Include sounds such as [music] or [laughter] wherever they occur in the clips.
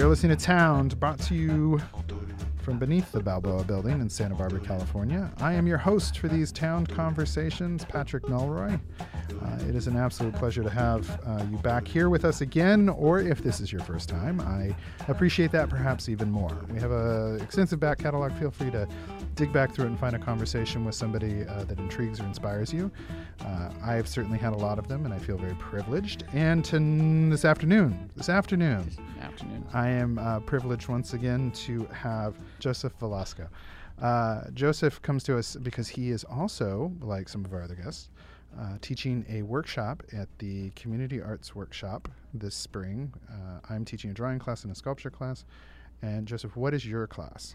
You're listening to Town, brought to you from beneath the Balboa Building in Santa Barbara, California. I am your host for these Town Conversations, Patrick Melroy. Uh, it is an absolute pleasure to have uh, you back here with us again, or if this is your first time, I appreciate that perhaps even more. We have an extensive back catalog. Feel free to dig back through it and find a conversation with somebody uh, that intrigues or inspires you. Uh, I have certainly had a lot of them, and I feel very privileged. And to, this afternoon, this afternoon, afternoon. I am uh, privileged once again to have Joseph Velasco. Uh, Joseph comes to us because he is also, like some of our other guests, uh, teaching a workshop at the Community Arts Workshop this spring. Uh, I'm teaching a drawing class and a sculpture class. And Joseph, what is your class?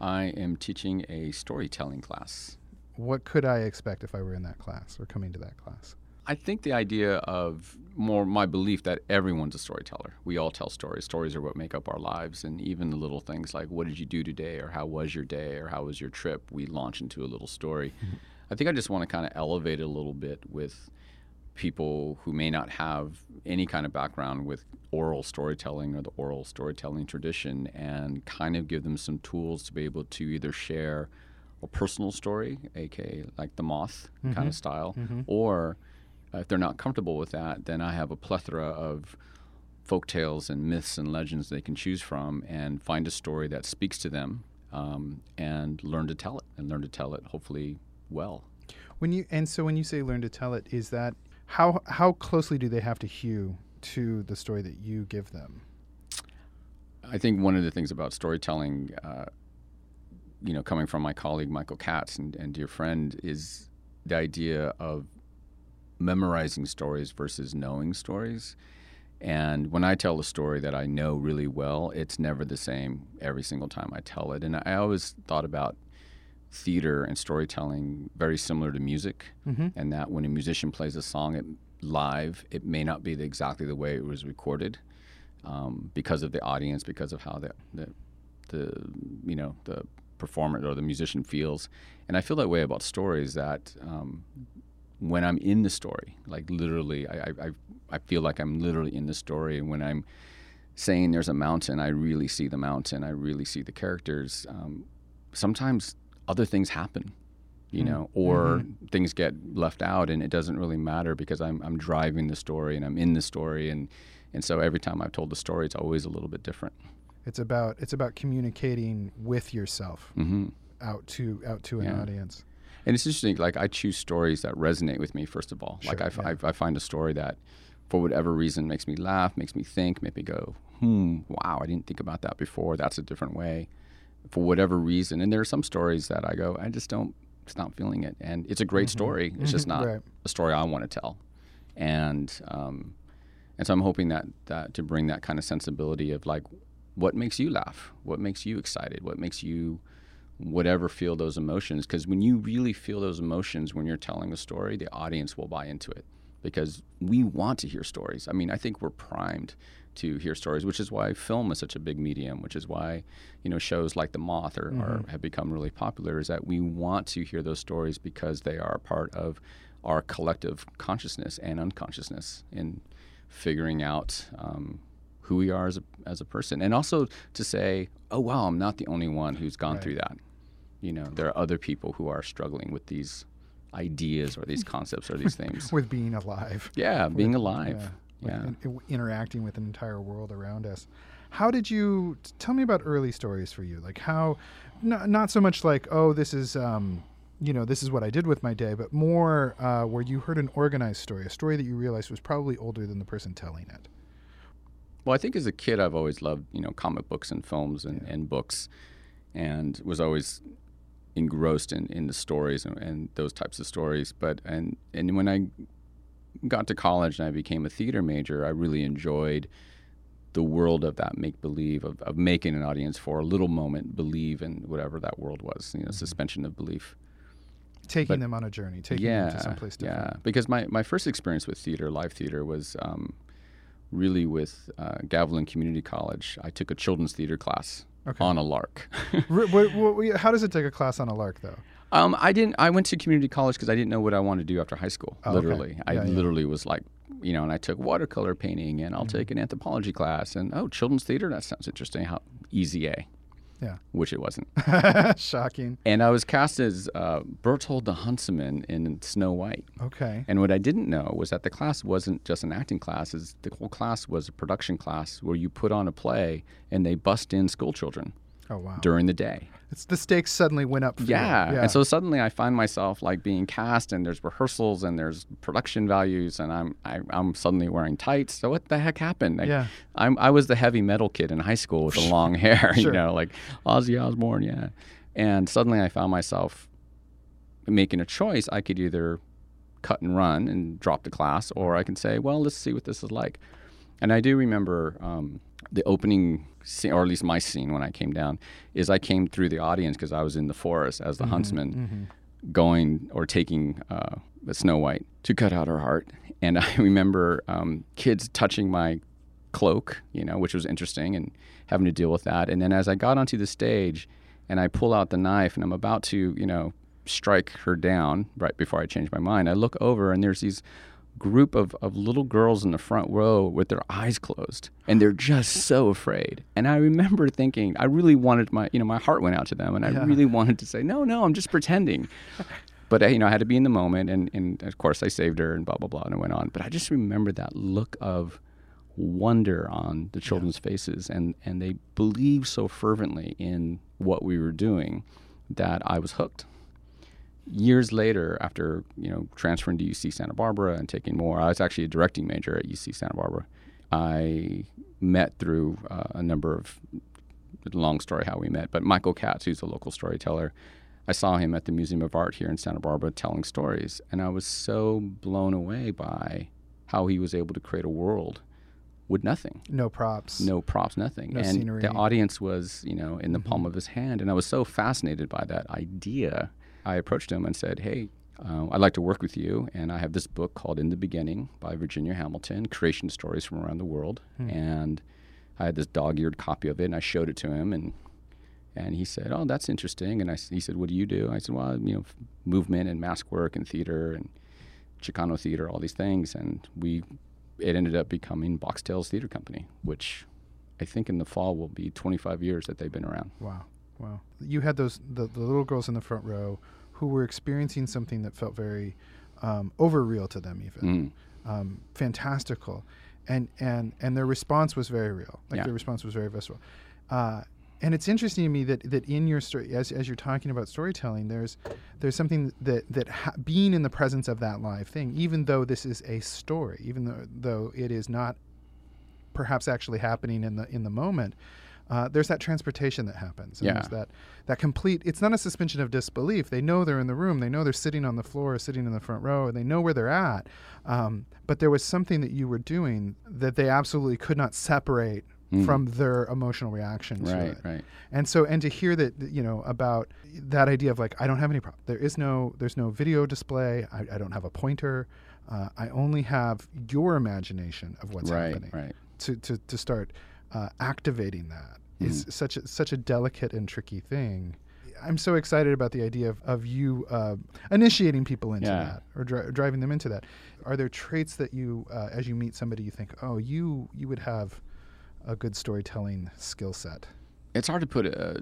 I am teaching a storytelling class. What could I expect if I were in that class or coming to that class? I think the idea of more my belief that everyone's a storyteller. We all tell stories. Stories are what make up our lives, and even the little things like "What did you do today?" or "How was your day?" or "How was your trip?" We launch into a little story. Mm-hmm. [laughs] I think I just want to kind of elevate it a little bit with people who may not have any kind of background with oral storytelling or the oral storytelling tradition, and kind of give them some tools to be able to either share a personal story, aka like the moth mm-hmm. kind of style, mm-hmm. or uh, if they're not comfortable with that, then I have a plethora of folk tales and myths and legends they can choose from and find a story that speaks to them um, and learn to tell it and learn to tell it hopefully well. When you and so when you say learn to tell it, is that how how closely do they have to hew to the story that you give them? I think one of the things about storytelling, uh, you know, coming from my colleague Michael Katz and, and dear friend, is the idea of memorizing stories versus knowing stories. And when I tell a story that I know really well, it's never the same every single time I tell it. And I always thought about theater and storytelling very similar to music, mm-hmm. and that when a musician plays a song it, live, it may not be the, exactly the way it was recorded um, because of the audience, because of how the, the, the you know the performer or the musician feels. And I feel that way about stories that um, when I'm in the story, like literally, I, I, I feel like I'm literally in the story. And when I'm saying there's a mountain, I really see the mountain. I really see the characters. Um, sometimes other things happen, you mm-hmm. know, or mm-hmm. things get left out, and it doesn't really matter because I'm I'm driving the story and I'm in the story, and and so every time I've told the story, it's always a little bit different. It's about it's about communicating with yourself mm-hmm. out to out to an yeah. audience. And it's interesting. Like I choose stories that resonate with me first of all. Sure, like I, yeah. I, I, find a story that, for whatever reason, makes me laugh, makes me think, make me go, hmm, wow, I didn't think about that before. That's a different way, for whatever reason. And there are some stories that I go, I just don't, just not feeling it. And it's a great mm-hmm. story. It's mm-hmm. just not right. a story I want to tell. And um, and so I'm hoping that that to bring that kind of sensibility of like, what makes you laugh? What makes you excited? What makes you whatever feel those emotions because when you really feel those emotions when you're telling a story the audience will buy into it because we want to hear stories i mean i think we're primed to hear stories which is why film is such a big medium which is why you know shows like the moth are, mm-hmm. are have become really popular is that we want to hear those stories because they are part of our collective consciousness and unconsciousness in figuring out um, who we are as a, as a person and also to say oh wow i'm not the only one who's gone right. through that you know there are other people who are struggling with these ideas or these concepts or these things. [laughs] With being alive. Yeah with, being alive. yeah, yeah. In, interacting with an entire world around us. How did you tell me about early stories for you. Like how not, not so much like oh this is um, you know this is what i did with my day but more uh, where you heard an organized story a story that you realized was probably older than the person telling it. Well i think as a kid i've always loved you know comic books and films and, yeah. and books and was always engrossed in, in the stories and, and, those types of stories. But and and when I got to college and I became a theater major, I really enjoyed the world of that make believe of, of making an audience for a little moment believe in whatever that world was. You know, mm-hmm. suspension of belief. Taking but, them on a journey, taking yeah, them to someplace different. Yeah, because my, my first experience with theater, live theater, was um, really with uh, Gavilan Community College. I took a children's theater class okay. on a lark. [laughs] how does it take a class on a lark, though? Um, I didn't. I went to community college because I didn't know what I wanted to do after high school. Oh, okay. literally, I Yeah, yeah. literally was like, you know, and I took watercolor painting, and I'll Mm-hmm. take an anthropology class, and oh, children's theater. That sounds interesting. How easy A, Yeah. which it wasn't. [laughs] Shocking. and I was cast as uh, Berthold the Huntsman in Snow White. Okay. And what I didn't know was that the class wasn't just an acting class; is the whole class was a production class where you put on a play and they bust in school children Oh wow. during the day. It's the stakes suddenly went up. Yeah. Yeah. And so suddenly I find myself like being cast and there's rehearsals and there's production values and I'm I, I'm suddenly wearing tights. So what the heck happened? Like, Yeah. I'm I was the heavy metal kid in high school with the [laughs] long hair, [laughs] Sure. you know, like Ozzy Osbourne, yeah. And suddenly I found myself making a choice. I could either cut and run and drop the class, or I can say, well, let's see what this is like. And I do remember um, the opening scene, or at least my scene when I came down, is I came through the audience because I was in the forest as the huntsman, going or taking uh, the Snow White to cut out her heart. And [laughs] I remember um, kids touching my cloak, you know, which was interesting, and having to deal with that. And then as I got onto the stage, and I pull out the knife, and I'm about to, you know, strike her down right before I change my mind, I look over, and there's these group of, of little girls in the front row with their eyes closed and they're just so afraid. And i remember thinking i really wanted my you know my heart went out to them and i Yeah. really wanted to say no no i'm just pretending. [laughs] But uh, you know i had to be in the moment and, and of course i saved her and blah blah blah and it went on. But i just remember that look of wonder on the children's faces and and they believed so fervently in what we were doing that i was hooked years later, after you know transferring to UC Santa Barbara and taking more, I was actually a directing major at UC Santa Barbara. I met through uh, a number of long story how we met, but Michael Katz, who's a local storyteller, I saw him at the Museum of Art here in Santa Barbara telling stories, and I was so blown away by how he was able to create a world with nothing no props. no props, nothing. No and scenery. Mm-hmm. the audience was, you know, in the palm of his hand. And I was so fascinated by that idea. I approached him and said, Hey, uh, I'd like to work with you. And I have this book called In the Beginning by Virginia Hamilton Creation Stories from Around the World. Hmm. And I had this dog eared copy of it and I showed it to him. And and he said, "Oh, that's interesting." And I, he said, "What do you do?" I said, "Well, you know, movement and mask work and theater and Chicano theater, all these things." And we, it ended up becoming Box Tales Theater Company, which I think in the fall will be 25 years that they've been around. Wow, wow. You had those the, the little girls in the front row who were experiencing something that felt very um, over real to them, even Mm. um, fantastical, and and and their response was very real. Like Yeah. their response was very visceral. Uh, and it's interesting to me that, that in your story, as, as you're talking about storytelling, there's there's something that that ha- being in the presence of that live thing, even though this is a story, even though though it is not perhaps actually happening in the in the moment, uh, there's that transportation that happens. And Yeah. That that complete. It's not a suspension of disbelief. They know they're in the room. They know they're sitting on the floor, sitting in the front row, and they know where they're at. Um, but there was something that you were doing that they absolutely could not separate Mm. from their emotional reaction to Right, it. right. And so, and to hear that, you know, about that idea of like, I don't have any problem. There is no, there's no video display. I, I don't have a pointer. Uh, I only have your imagination of what's right, happening right. to, to, to start uh, activating that is such a, such a delicate and tricky thing. I'm so excited about the idea of, of you uh, initiating people into Yeah. that or dri- driving them into that. Are there traits that you, uh, as you meet somebody, you think, oh, you you would have a good storytelling skill set? it's hard to put uh,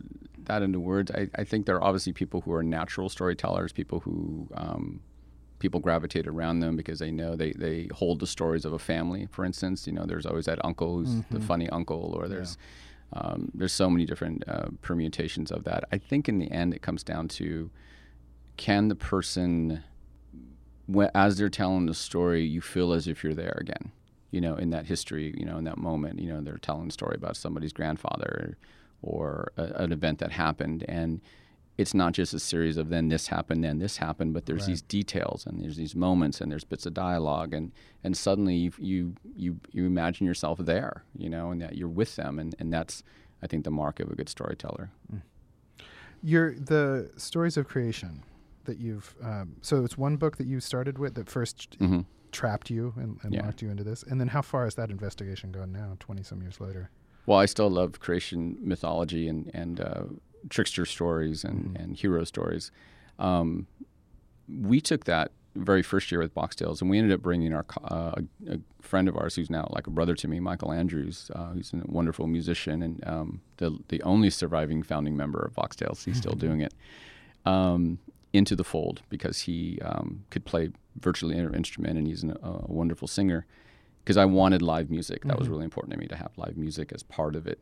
that into words. I, I think there are obviously people who are natural storytellers, people who um, people gravitate around them because they know they, they hold the stories of a family. For instance, you know, there's always that uncle who's the funny uncle, or there's um, there's so many different uh, permutations of that. I think in the end, it comes down to can the person, as they're telling the story, you feel as if you're there again. You know, in that history, you know, in that moment, you know, they're telling a story about somebody's grandfather or a, an event that happened, and it's not just a series of then this happened, then this happened, but there's Right. these details and there's these moments and there's bits of dialogue, and and suddenly you you you, you imagine yourself there, you know, and that you're with them, and, and that's I think the mark of a good storyteller. Your the stories of creation that you've um, so it's one book that you started with that first hmm trapped you and, and Yeah. locked you into this, and then how far has that investigation gone now, twenty some years later? Well, I still love creation mythology and and uh, trickster stories and, Mhm. and hero stories. um, we took that very first year with Boxtales, and we ended up bringing our uh, a, a, friend of ours who's now like a brother to me, Michael Andrews, uh, who's a wonderful musician and um, the the only surviving founding member of Boxtales. He's still doing it. Um, into the fold because he um, could play virtually any instrument and he's an, a wonderful singer. Because I wanted live music, that mm-hmm. was really important to me to have live music as part of it.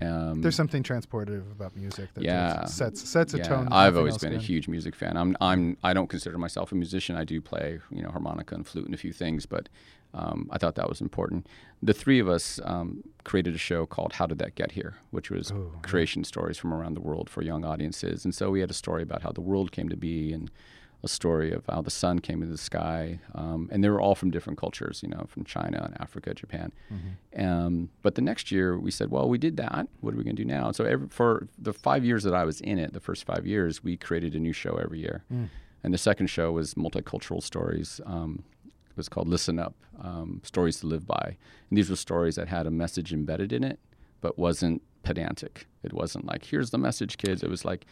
Um, There's something transportive about music that yeah, sets sets a yeah. tone. I've always been can. a huge music fan. I'm I'm I don't consider myself a musician. I do play you know harmonica and flute and a few things, but um, I thought that was important. The three of us um, created a show called How Did That Get Here, which was Ooh, creation yeah. stories from around the world for young audiences. And so we had a story about how the world came to be and a story of how the sun came into the sky. Um, and they were all from different cultures, you know, from China and Africa, Japan. Mm-hmm. Um, but the next year we said, well, we did that. What are we going to do now? And so every, for the five years that I was in it, the first five years, we created a new show every year. Mm. And the second show was multicultural stories. Um, it was called Listen Up um, Stories to Live By. And these were stories that had a message embedded in it, but wasn't pedantic. It wasn't like, here's the message, kids. It was like,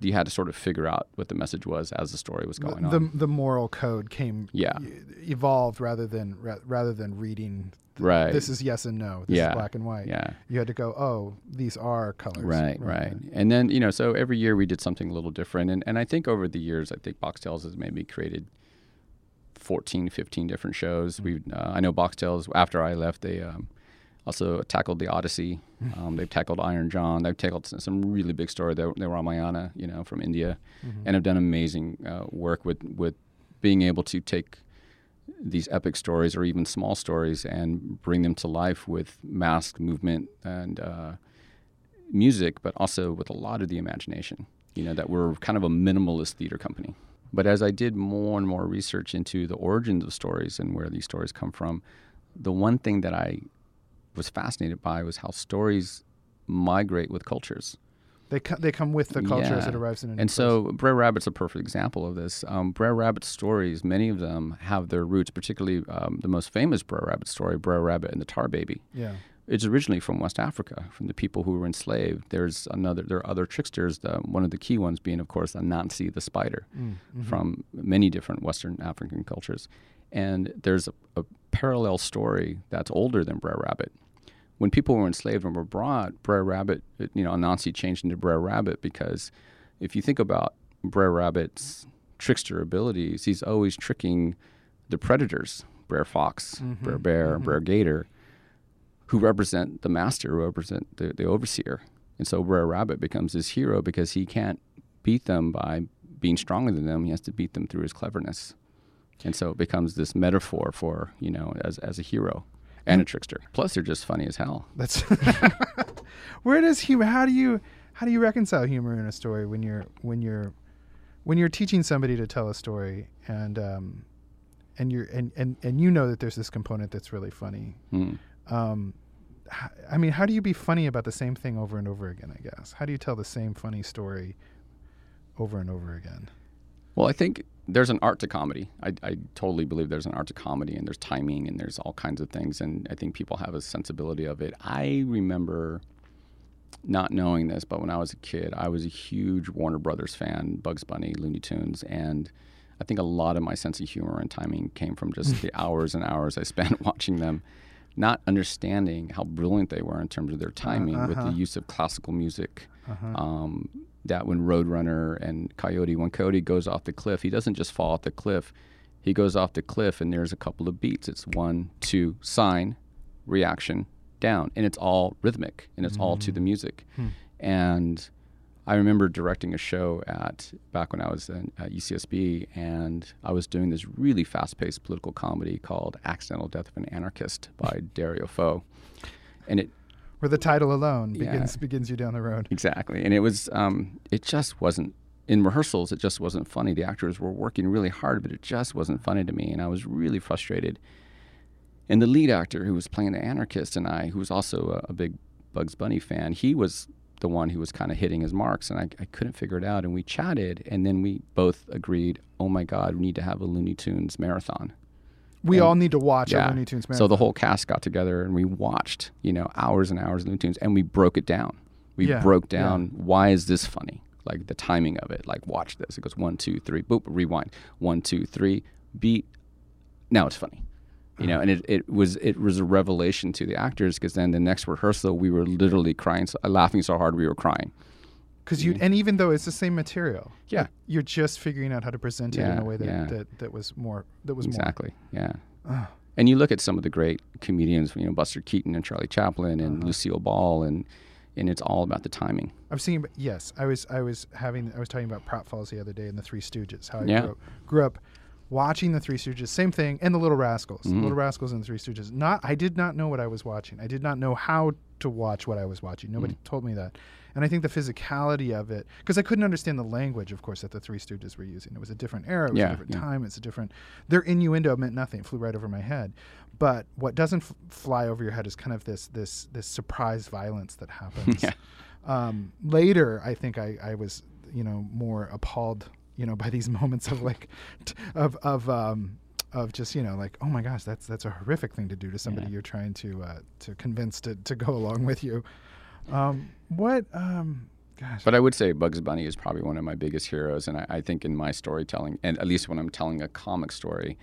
you had to sort of figure out what the message was as the story was going the, on. The, the moral code came, yeah. evolved rather than rather than reading. The, right. This is yes and no. This yeah. is black and white. Yeah. You had to go. Oh, these are colors. Right, right. right. And then you know, so every year we did something a little different, and and I think over the years, I think Boxtales has maybe created 14, 15 different shows. Mm-hmm. We uh, I know Boxtales after I left, they um, also tackled the Odyssey. Mm-hmm. Um, they've tackled Iron John. They've tackled some really big story. They, they were Ramayana, you know, from India, mm-hmm. and have done amazing uh, work with with being able to take these epic stories or even small stories and bring them to life with mask movement and uh, music, but also with a lot of the imagination. You know, that we're kind of a minimalist theater company. But as I did more and more research into the origins of stories and where these stories come from, the one thing that I was fascinated by was how stories migrate with cultures. They, co- they come with the culture yeah. as it arrives in a And so Brer Rabbit's a perfect example of this. Um, Brer Rabbit stories, many of them have their roots, particularly um, the most famous Brer Rabbit story, Brer Rabbit and the Tar Baby. Yeah. It's originally from West Africa, from the people who were enslaved. There's another. There are other tricksters. The, one of the key ones being, of course, Anansi the spider, mm, mm-hmm. from many different Western African cultures. And there's a, a parallel story that's older than Brer Rabbit when people were enslaved and were brought, Brer Rabbit, you know, Anansi changed into Brer Rabbit because if you think about Brer Rabbit's trickster abilities, he's always tricking the predators, Brer Fox, mm-hmm. Brer Bear, mm-hmm. Brer Gator, who represent the master, who represent the, the overseer. And so Brer Rabbit becomes his hero because he can't beat them by being stronger than them. He has to beat them through his cleverness. And so it becomes this metaphor for, you know, as, as a hero and a trickster. Plus, they're just funny as hell. That's [laughs] where does humor? How do you how do you reconcile humor in a story when you're when you're when you're teaching somebody to tell a story and um, and you're and, and and you know that there's this component that's really funny. Mm. Um, I mean, how do you be funny about the same thing over and over again? I guess. How do you tell the same funny story over and over again? Well, I think there's an art to comedy. I, I, totally believe there's an art to comedy, and there's timing, and there's all kinds of things. And I think people have a sensibility of it. I remember not knowing this, but when I was a kid, I was a huge Warner Brothers fan, Bugs Bunny, Looney Tunes, and I think a lot of my sense of humor and timing came from just the [laughs] hours and hours I spent [laughs] watching them, not understanding how brilliant they were in terms of their timing uh-huh. with the uh-huh. use of classical music. Uh-huh. Um, that when Roadrunner and Coyote, when Coyote goes off the cliff, he doesn't just fall off the cliff. He goes off the cliff, and there's a couple of beats. It's one, two, sign, reaction, down, and it's all rhythmic, and it's mm. all to the mm. music. Hmm. And I remember directing a show at back when I was in, at UCSB, and I was doing this really fast-paced political comedy called "Accidental Death of an Anarchist" by [laughs] Dario Fo, and it where the title alone begins yeah. begins you down the road. Exactly, and it was um, it just wasn't in rehearsals. It just wasn't funny. The actors were working really hard, but it just wasn't funny to me, and I was really frustrated. And the lead actor who was playing the anarchist and I, who was also a, a big Bugs Bunny fan, he was the one who was kind of hitting his marks, and I, I, couldn't figure it out. And we chatted, and then we both agreed, "Oh my God, we need to have a Looney Tunes marathon." We and, all need to watch yeah. Looney Tunes marathon. So the whole cast got together and we watched, you know, hours and hours of Looney Tunes, and we broke it down. We yeah. broke down yeah. why is this funny? like the timing of it. Like watch this. It goes one, two, three, boop, rewind. One, two, three, beat. Now it's funny. You know, uh-huh. and it, it was it was a revelation to the actors because then the next rehearsal we were literally crying, so, laughing so hard we were crying. Because you, and even though it's the same material, Yeah. you're just figuring out how to present it in a way that, yeah. that, that was more that was more Exactly. Yeah. more. And you look at some of the great comedians, you know, Buster Keaton and Charlie Chaplin and Uh-huh. Lucille Ball, and and it's all about the timing. I'm seeing. Yes, I was. I was having. I was talking about Pratfalls the other day in the Three Stooges. How I Yeah. grew, up, grew up watching the Three Stooges. Same thing, and the Little Rascals. Mhm. Little Rascals and the Three Stooges. Not. I did not know what I was watching. I did not know how to watch what I was watching. Nobody Mm. told me that. And I think the physicality of it, because I couldn't understand the language, of course, that the Three Stooges were using. It was a different era. It was Yeah, a different yeah. time. It's a different. Their innuendo meant nothing. It flew right over my head. But what doesn't f- fly over your head is kind of this this this surprise violence that happens [laughs] Yeah. um, later i think I, I was you know more appalled you know by these [laughs] moments of like t- of of um, of just you know like oh my gosh that's that's a horrific thing to do to somebody Yeah. you're trying to uh, to convince to, to go along with you um, what um, gosh But I would say Bugs Bunny is probably one of my biggest heroes, and I, I think in my storytelling, and at least when I'm telling a comic story,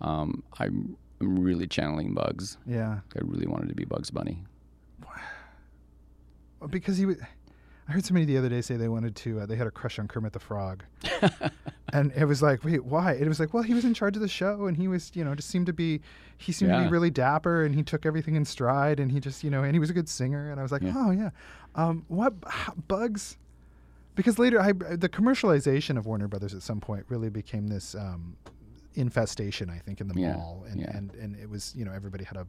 um, I'm, I'm really channeling Bugs. yeah I really wanted to be Bugs Bunny. because he was I heard somebody the other day say they wanted to. Uh, they had a crush on Kermit the Frog, [laughs] and it was like, wait, why? It was like, well, he was in charge of the show, and he was, you know, just seemed to be, he seemed to be really dapper, and he took everything in stride, and he just, you know, and he was a good singer, and I was like, Yeah. oh yeah, um, what how, bugs? Because later, I the commercialization of Warner Brothers at some point really became this um, infestation, I think, in the Yeah, mall, and, yeah. and and it was, you know, everybody had a,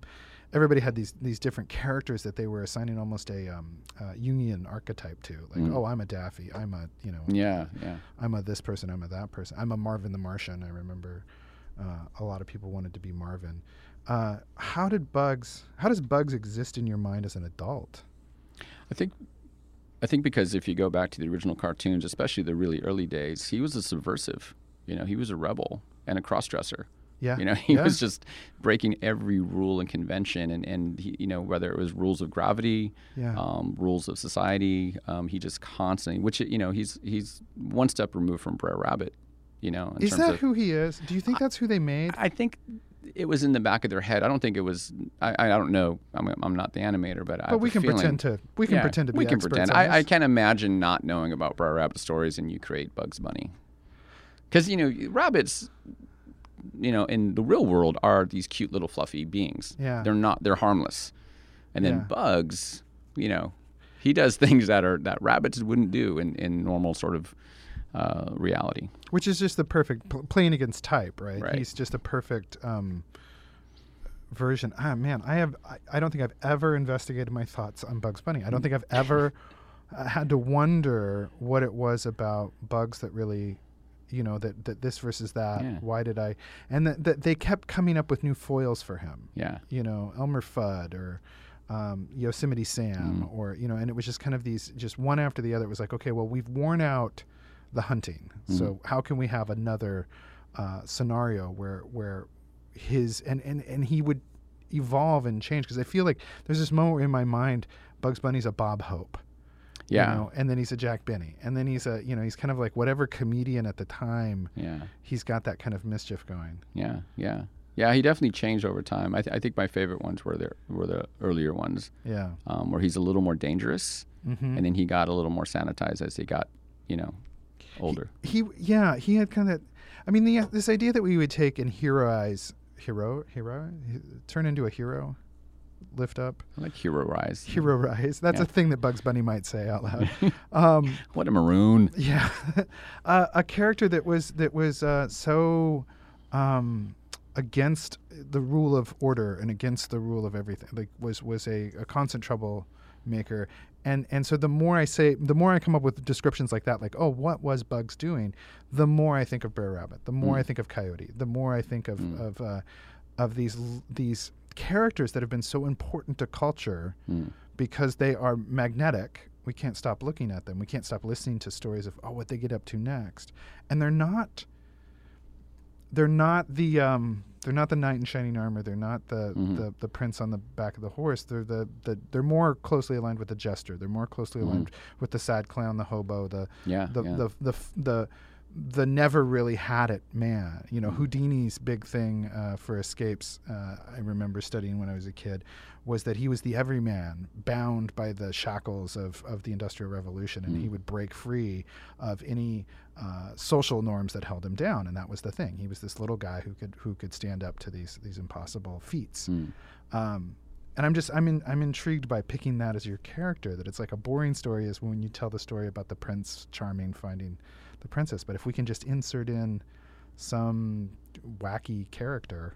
everybody had these these different characters that they were assigning almost a um, uh, Jungian archetype to, like, Mm. oh, I'm a Daffy, I'm a, you know, Yeah, yeah. I'm a this person, I'm a that person. I'm a Marvin the Martian. I remember uh, a lot of people wanted to be Marvin. Uh, how did Bugs? How does Bugs exist in your mind as an adult? I think I think because if you go back to the original cartoons, especially the really early days, he was a subversive. You know, he was a rebel and a crossdresser. Yeah, You know, [laughs] he yeah. was just breaking every rule and convention, and and he, you know whether it was rules of gravity, Yeah. um, rules of society. Um, he just constantly, which you know, he's he's one step removed from Brer Rabbit. You know, in Is that of, who he is? Do you think that's who they made? I think it was in the back of their head. I don't think it was. I, I don't know. I'm, I'm not the animator, but I but we can feeling- pretend to. We can Yeah, pretend to be we can pretend. I, I can't imagine not knowing about Brer Rabbit stories and you create Bugs Bunny, because you know rabbits, you know, in the real world are these cute little fluffy beings. Yeah. they're not. They're harmless, and then Yeah. Bugs, you know, he does [laughs] things that are that rabbits wouldn't do in in normal sort of uh, reality. Which is just the perfect pl- playing against type, right? Right. He's just a perfect um, version. Ah, man, I have. I, I don't think I've ever investigated my thoughts on Bugs Bunny. I don't think I've ever uh, had to wonder what it was about Bugs that really, you know, that that this versus that. Yeah. Why did I? And that, that they kept coming up with new foils for him. Yeah, You know, Elmer Fudd or. Um, Yosemite Sam, Mm. or you know, and it was just kind of these, just one after the other. It was like, okay, well, we've worn out the hunting. So Mm-hmm. how can we have another uh, scenario where where his and, and and he would evolve and change? Because I feel like there's this moment in my mind, Bugs Bunny's a Bob Hope. You yeah, know, and then he's a Jack Benny, and then he's a you know he's kind of like whatever comedian at the time. yeah. He's got that kind of mischief going. Yeah, yeah, yeah. He definitely changed over time. I, th- I think my favorite ones were the were the earlier ones, Yeah. um, where he's a little more dangerous, hmm and then he got a little more sanitized as he got, you know, older. he yeah he had kind of i mean the this idea that we would take and heroize hero hero turn into a hero lift up I like Hero Rise. hero rise that's Yeah. a thing that bugs bunny might say out loud [laughs] um [laughs] What a maroon. yeah [laughs] uh, a character that was that was uh, so um against the rule of order and against the rule of everything like was was a, a constant trouble maker and and so the more i say the more i come up with descriptions like that like oh what was bugs doing the more i think of Brer rabbit the more Mm. i think of coyote the more i think of Mm. of uh, of these these characters that have been so important to culture Mm. because they are magnetic. We can't stop looking at them. We can't stop listening to stories of oh what they get up to next. And they're not they're not the um they're not the knight in shining armor. They're not the, Mhm. the the prince on the back of the horse. They're the, the they're more closely aligned with the jester. They're more closely aligned with the sad clown, the hobo, the Yeah. the yeah. the the f- the the never really had it man. You Mm. know, Houdini's big thing uh, for escapes. Uh, I remember studying when I was a kid was that he was the everyman, bound by the shackles of of the Industrial Revolution, and he Mm. would break free of any uh, social norms that held him down. And that was the thing. He was this little guy who could who could stand up to these these impossible feats. Mm. Um, and I'm just I'm in, I'm intrigued by picking that as your character. That it's like a boring story is when you tell the story about the prince charming finding the princess. But if we can just insert in some wacky character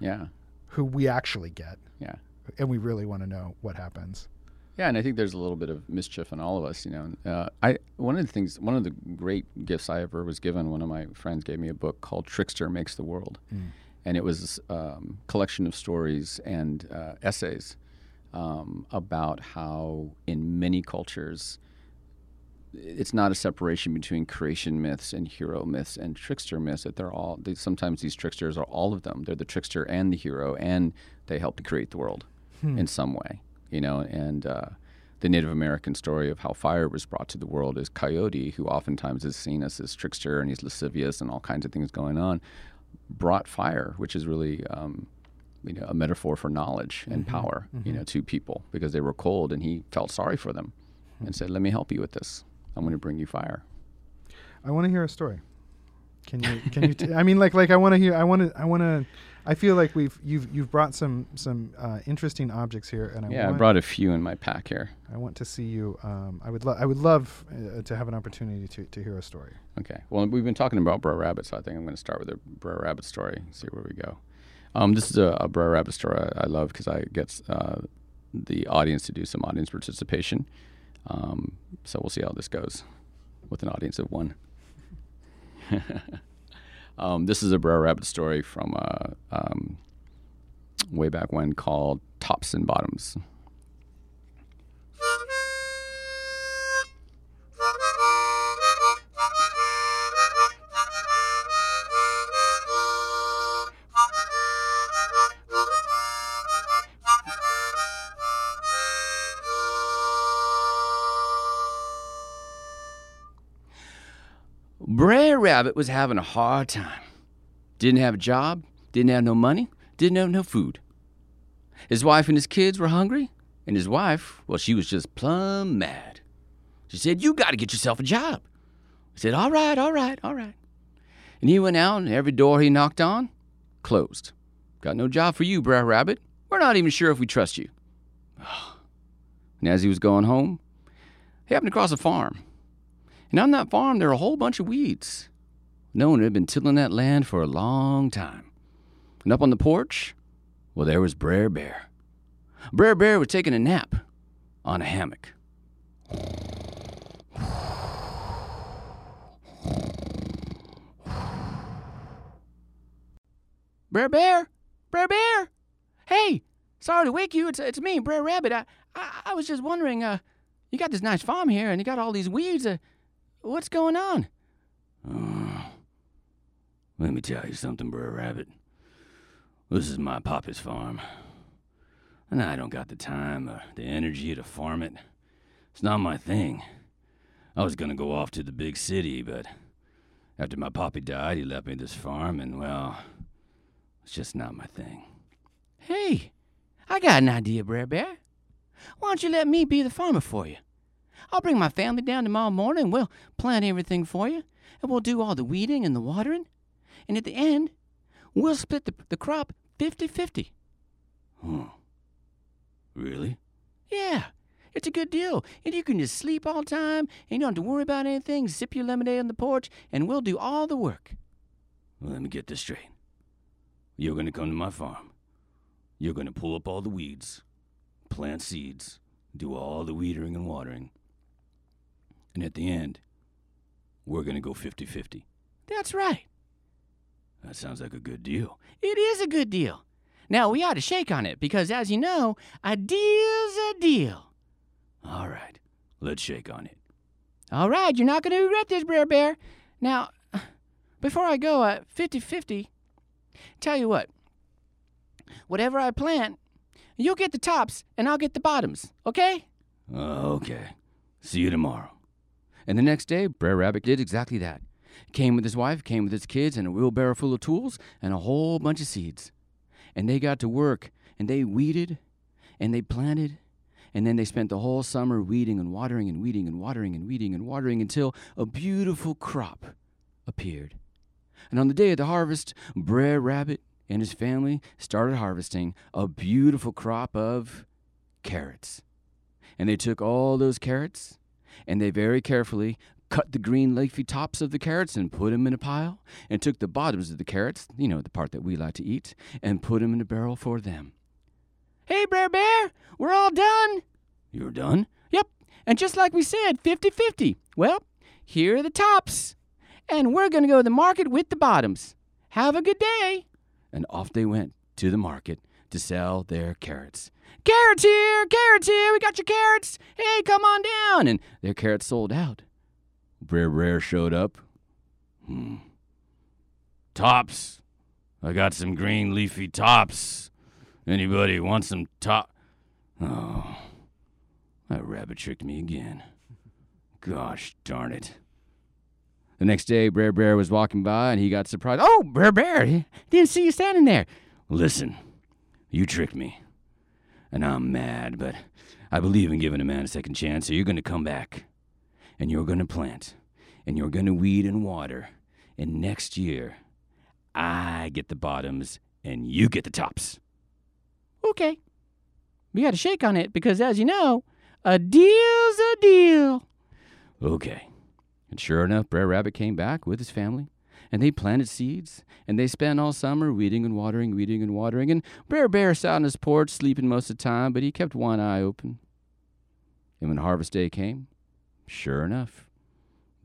Yeah. who we actually get, Yeah. and we really want to know what happens. Yeah, and I think there's a little bit of mischief in all of us. You know, uh, I one of the things, one of the great gifts I ever was given. One of my friends gave me a book called "Trickster Makes the World," and it was um, collection of stories and uh, essays um, about how, in many cultures, it's not a separation between creation myths and hero myths and trickster myths. That they're all. They, sometimes these tricksters are all of them. They're the trickster and the hero, and they help to create the world in some way. You know, and uh, the Native American story of how fire was brought to the world is Coyote, who oftentimes is seen as this trickster and he's lascivious and all kinds of things going on, brought fire, which is really. Um, you know, a metaphor for knowledge and power, you know, to people because they were cold, and he felt sorry for them, and said, "Let me help you with this. I'm going to bring you fire." I want to hear a story. Can you? Can you? T- I mean, like, like I want to hear. I want to. I want to. I feel like we've you've you've brought some some uh, interesting objects here, and I yeah, I brought a few in my pack here. I want to see you. Um, I would. Lo- I would love uh, to have an opportunity to, to hear a story. Okay. Well, we've been talking about Brer Rabbit, so I think I'm going to start with a Brer Rabbit story. See where we go. Um, this is a, a Brer Rabbit story I, I love because I get uh, the audience to do some audience participation. Um, so we'll see how this goes with an audience of one. [laughs] um, this is a Brer Rabbit story from uh, um, way back when called Tops and Bottoms. Rabbit was having a hard time. Didn't have a job, didn't have no money, didn't have no food. His wife and his kids were hungry, and his wife, well, she was just plumb mad. She said, You got to get yourself a job. He said, All right, all right, all right. And he went out, and every door he knocked on closed. Got no job for you, Brer Rabbit. We're not even sure if we trust you. [sighs] And as he was going home, he happened across a farm. And on that farm, there were a whole bunch of weeds. No one had been tilling that land for a long time. And up on the porch, well, there was Brer Bear. Brer Bear was taking a nap on a hammock. Brer Bear, Brer Bear, hey, sorry to wake you. It's it's me, Brer Rabbit. I I, I was just wondering. Uh, you got this nice farm here, and you got all these weeds. Uh, what's going on? Oh, let me tell you something, Brer Rabbit. This is my papa's farm. And I don't got the time or the energy to farm it. It's not my thing. I was gonna go off to the big city, but after my pappy died, he left me this farm, and well, it's just not my thing. Hey, I got an idea, Brer Bear. Why don't you let me be the farmer for you? I'll bring my family down tomorrow morning, and we'll plant everything for you, and we'll do all the weeding and the watering. And at the end, we'll split the, the crop 50 50. Huh. Really? Yeah. It's a good deal. And you can just sleep all the time, and you don't have to worry about anything. Sip your lemonade on the porch, and we'll do all the work. Well, let me get this straight. You're going to come to my farm. You're going to pull up all the weeds, plant seeds, do all the weeding and watering. And at the end, we're going to go 50 50. That's right. That sounds like a good deal. It is a good deal. Now, we ought to shake on it because, as you know, a deal's a deal. All right, let's shake on it. All right, you're not going to regret this, Brer Bear. Now, before I go, uh, 50 50, Tell you what, whatever I plant, you'll get the tops and I'll get the bottoms, okay? Okay. See you tomorrow. And the next day, Brer Rabbit did exactly that. Came with his wife, came with his kids, and a wheelbarrow full of tools and a whole bunch of seeds. And they got to work and they weeded and they planted and then they spent the whole summer weeding and watering and weeding and watering and weeding and watering until a beautiful crop appeared. And on the day of the harvest, Brer Rabbit and his family started harvesting a beautiful crop of carrots. And they took all those carrots and they very carefully cut the green leafy tops of the carrots and put them in a pile, and took the bottoms of the carrots, you know, the part that we like to eat, and put them in a barrel for them. Hey, Brer Bear, we're all done. You're done? Yep. And just like we said, 50 50. Well, here are the tops. And we're going to go to the market with the bottoms. Have a good day. And off they went to the market to sell their carrots. Carrots here, carrots here, we got your carrots. Hey, come on down. And their carrots sold out. Brer Bear showed up. Hmm. Tops. I got some green leafy tops. Anybody want some top? Oh, that rabbit tricked me again. Gosh darn it. The next day, Brer Bear was walking by and he got surprised. Oh, Brer Bear, didn't see you standing there. Listen, you tricked me. And I'm mad, but I believe in giving a man a second chance, so you're going to come back. And you're going to plant. And you're going to weed and water. And next year, I get the bottoms and you get the tops. Okay. We got to shake on it because, as you know, a deal's a deal. Okay. And sure enough, Brer Rabbit came back with his family, and they planted seeds, and they spent all summer weeding and watering, weeding and watering, and Brer Bear sat on his porch sleeping most of the time, but he kept one eye open. And when harvest day came, sure enough,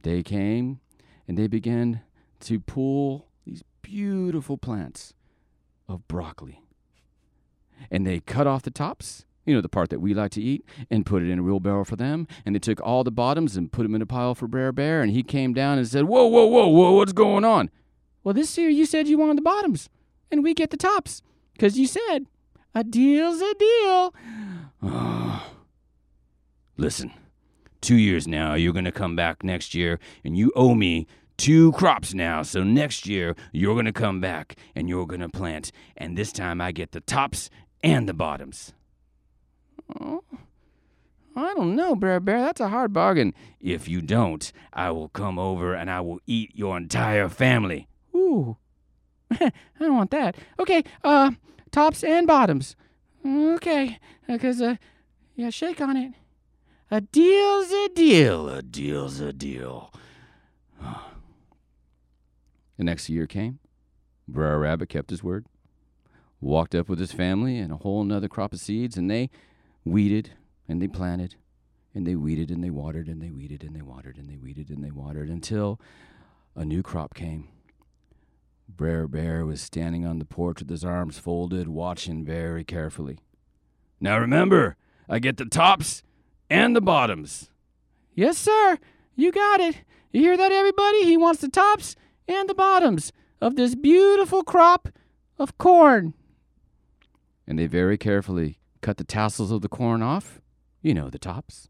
day came, and they began to pull these beautiful plants of broccoli and they cut off the tops, you know, the part that we like to eat, and put it in a wheelbarrow for them. And they took all the bottoms and put them in a pile for Brer Bear. And he came down and said, Whoa, whoa, whoa, whoa, what's going on? Well, this year you said you wanted the bottoms, and we get the tops, because you said a deal's a deal. [sighs] [sighs] Listen, two years now, you're going to come back next year, and you owe me two crops now. So next year, you're going to come back and you're going to plant. And this time I get the tops and the bottoms. Oh, I don't know, Brer Bear. That's a hard bargain. If you don't, I will come over and I will eat your entire family. Ooh, [laughs] I don't want that. Okay, uh, tops and bottoms. Okay, because, uh, yeah, shake on it. A deal's a deal. A deal's a deal. the next year came. Brer Rabbit kept his word walked up with his family and a whole nother crop of seeds, and they weeded and they planted and they weeded and they watered and they weeded and they watered and they weeded and they watered until a new crop came. Brer Bear was standing on the porch with his arms folded, watching very carefully. Now remember, I get the tops and the bottoms. Yes, sir. You got it. You hear that, everybody? He wants the tops and the bottoms of this beautiful crop of corn and they very carefully cut the tassels of the corn off, you know, the tops,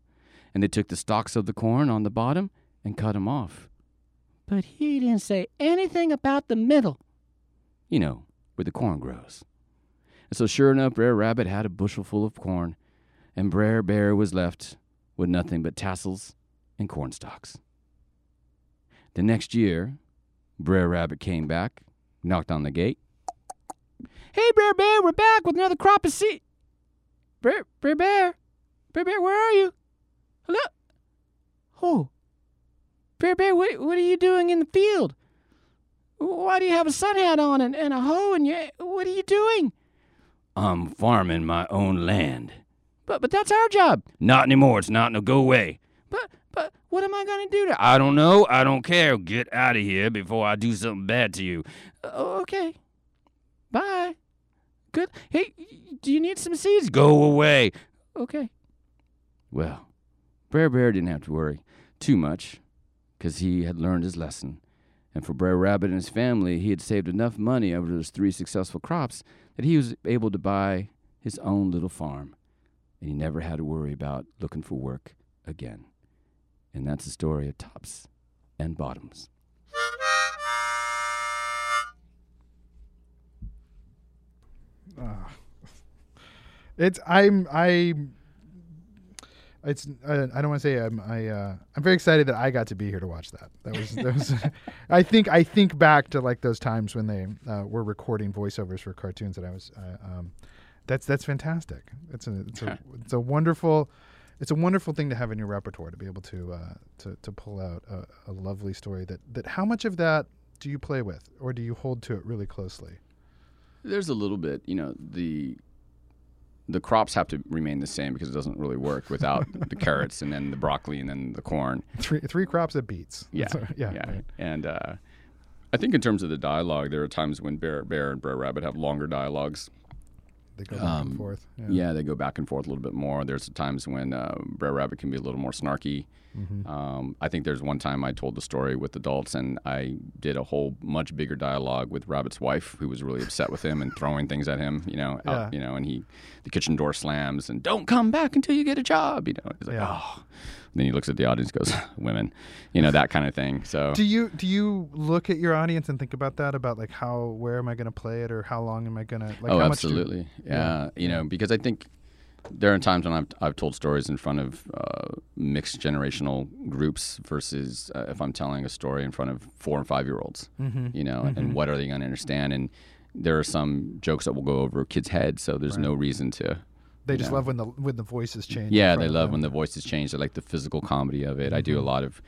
and they took the stalks of the corn on the bottom and cut them off. But he didn't say anything about the middle, you know, where the corn grows. And so, sure enough, Brer Rabbit had a bushel full of corn, and Brer Bear was left with nothing but tassels and corn stalks. The next year, Brer Rabbit came back, knocked on the gate, Hey, Brer Bear, we're back with another crop of seed. Brer, Brer Bear, Brer Bear, where are you? Hello? Oh, Brer Bear, what, what are you doing in the field? Why do you have a sun hat on and, and a hoe and you, what are you doing? I'm farming my own land. But but that's our job. Not anymore. It's not. No, go away. But but what am I gonna do to? I don't know. I don't care. Get out of here before I do something bad to you. Uh, okay. Bye. Good. Hey, do you need some seeds? Go away. Okay. Well, Brer Bear didn't have to worry too much because he had learned his lesson And for Brer Rabbit and his family, he had saved enough money over those three successful crops that he was able to buy his own little farm. And he never had to worry about looking for work again. And that's the story of tops and bottoms. Uh, it's I'm I. It's uh, I don't want to say I'm I uh, I'm very excited that I got to be here to watch that. That was that was. [laughs] [laughs] I think I think back to like those times when they uh, were recording voiceovers for cartoons that I was. Uh, um, that's that's fantastic. It's a it's a it's a wonderful. It's a wonderful thing to have in your repertoire to be able to uh, to to pull out a, a lovely story that that how much of that do you play with or do you hold to it really closely? There's a little bit, you know, the the crops have to remain the same because it doesn't really work without [laughs] the carrots and then the broccoli and then the corn. Three three crops of beets. Yeah, [laughs] So, yeah, yeah. right. And uh, I think in terms of the dialogue, there are times when Brer Bear and Brer Rabbit have longer dialogues. They go back Um, and forth. Yeah. they go back and forth a little bit more. There's times when uh, Brer Rabbit can be a little more snarky. Mm-hmm. Um, I think there's one time I told the story with adults, and I did a whole much bigger dialogue with Rabbit's wife, who was really upset with him and throwing things at him. You know, out, Yeah. you know, and he, the kitchen door slams, and don't come back until you get a job. You know, he's like, Yeah. oh. Then he looks at the audience, and goes, [laughs] women, you know, that kind of thing. So Do you do you look at your audience and think about that about like how where am I going to play it or how long am I going to like oh, how much do- absolutely. yeah. Yeah, You know, because I think there are times when I've, I've told stories in front of uh, mixed generational groups versus uh, if I'm telling a story in front of four and five year olds, Mhm. you know, and what are they going to understand? And there are some jokes that will go over kids' heads, so there's no reason to. They just know. love when the when the voices change. Yeah, they love when the voices change. They like the physical comedy of it. I do a lot of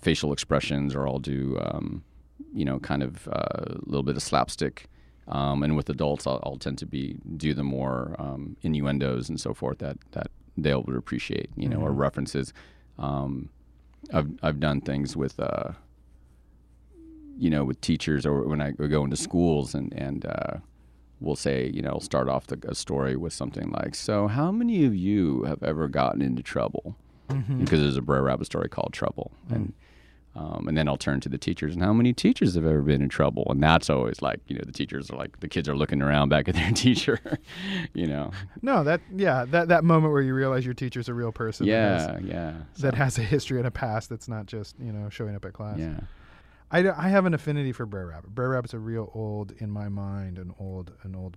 facial expressions, or I'll do, um, you know, kind of uh, a little bit of slapstick. Um, and with adults, I'll, I'll tend to be do the more um, innuendos and so forth that that they'll would appreciate, you know, or references. Um, I've I've done things with. Uh, you know, with teachers or when I go into schools and and uh, we'll say, you know, start off the, a story with something like, "So, how many of you have ever gotten into trouble?" Because there's a Brer Rabbit story called Trouble, and um, and then I'll turn to the teachers and how many teachers have ever been in trouble, and that's always like, you know, the teachers are like, the kids are looking around back at their [laughs] teacher, you know, No, that yeah, that that moment where you realize your teacher's a real person. that has, yeah, yeah, that has a history and a past that's not just you know showing up at class. yeah, I, I have an affinity for Brer Rabbit. Brer Rabbit's a real old in my mind, an old an old.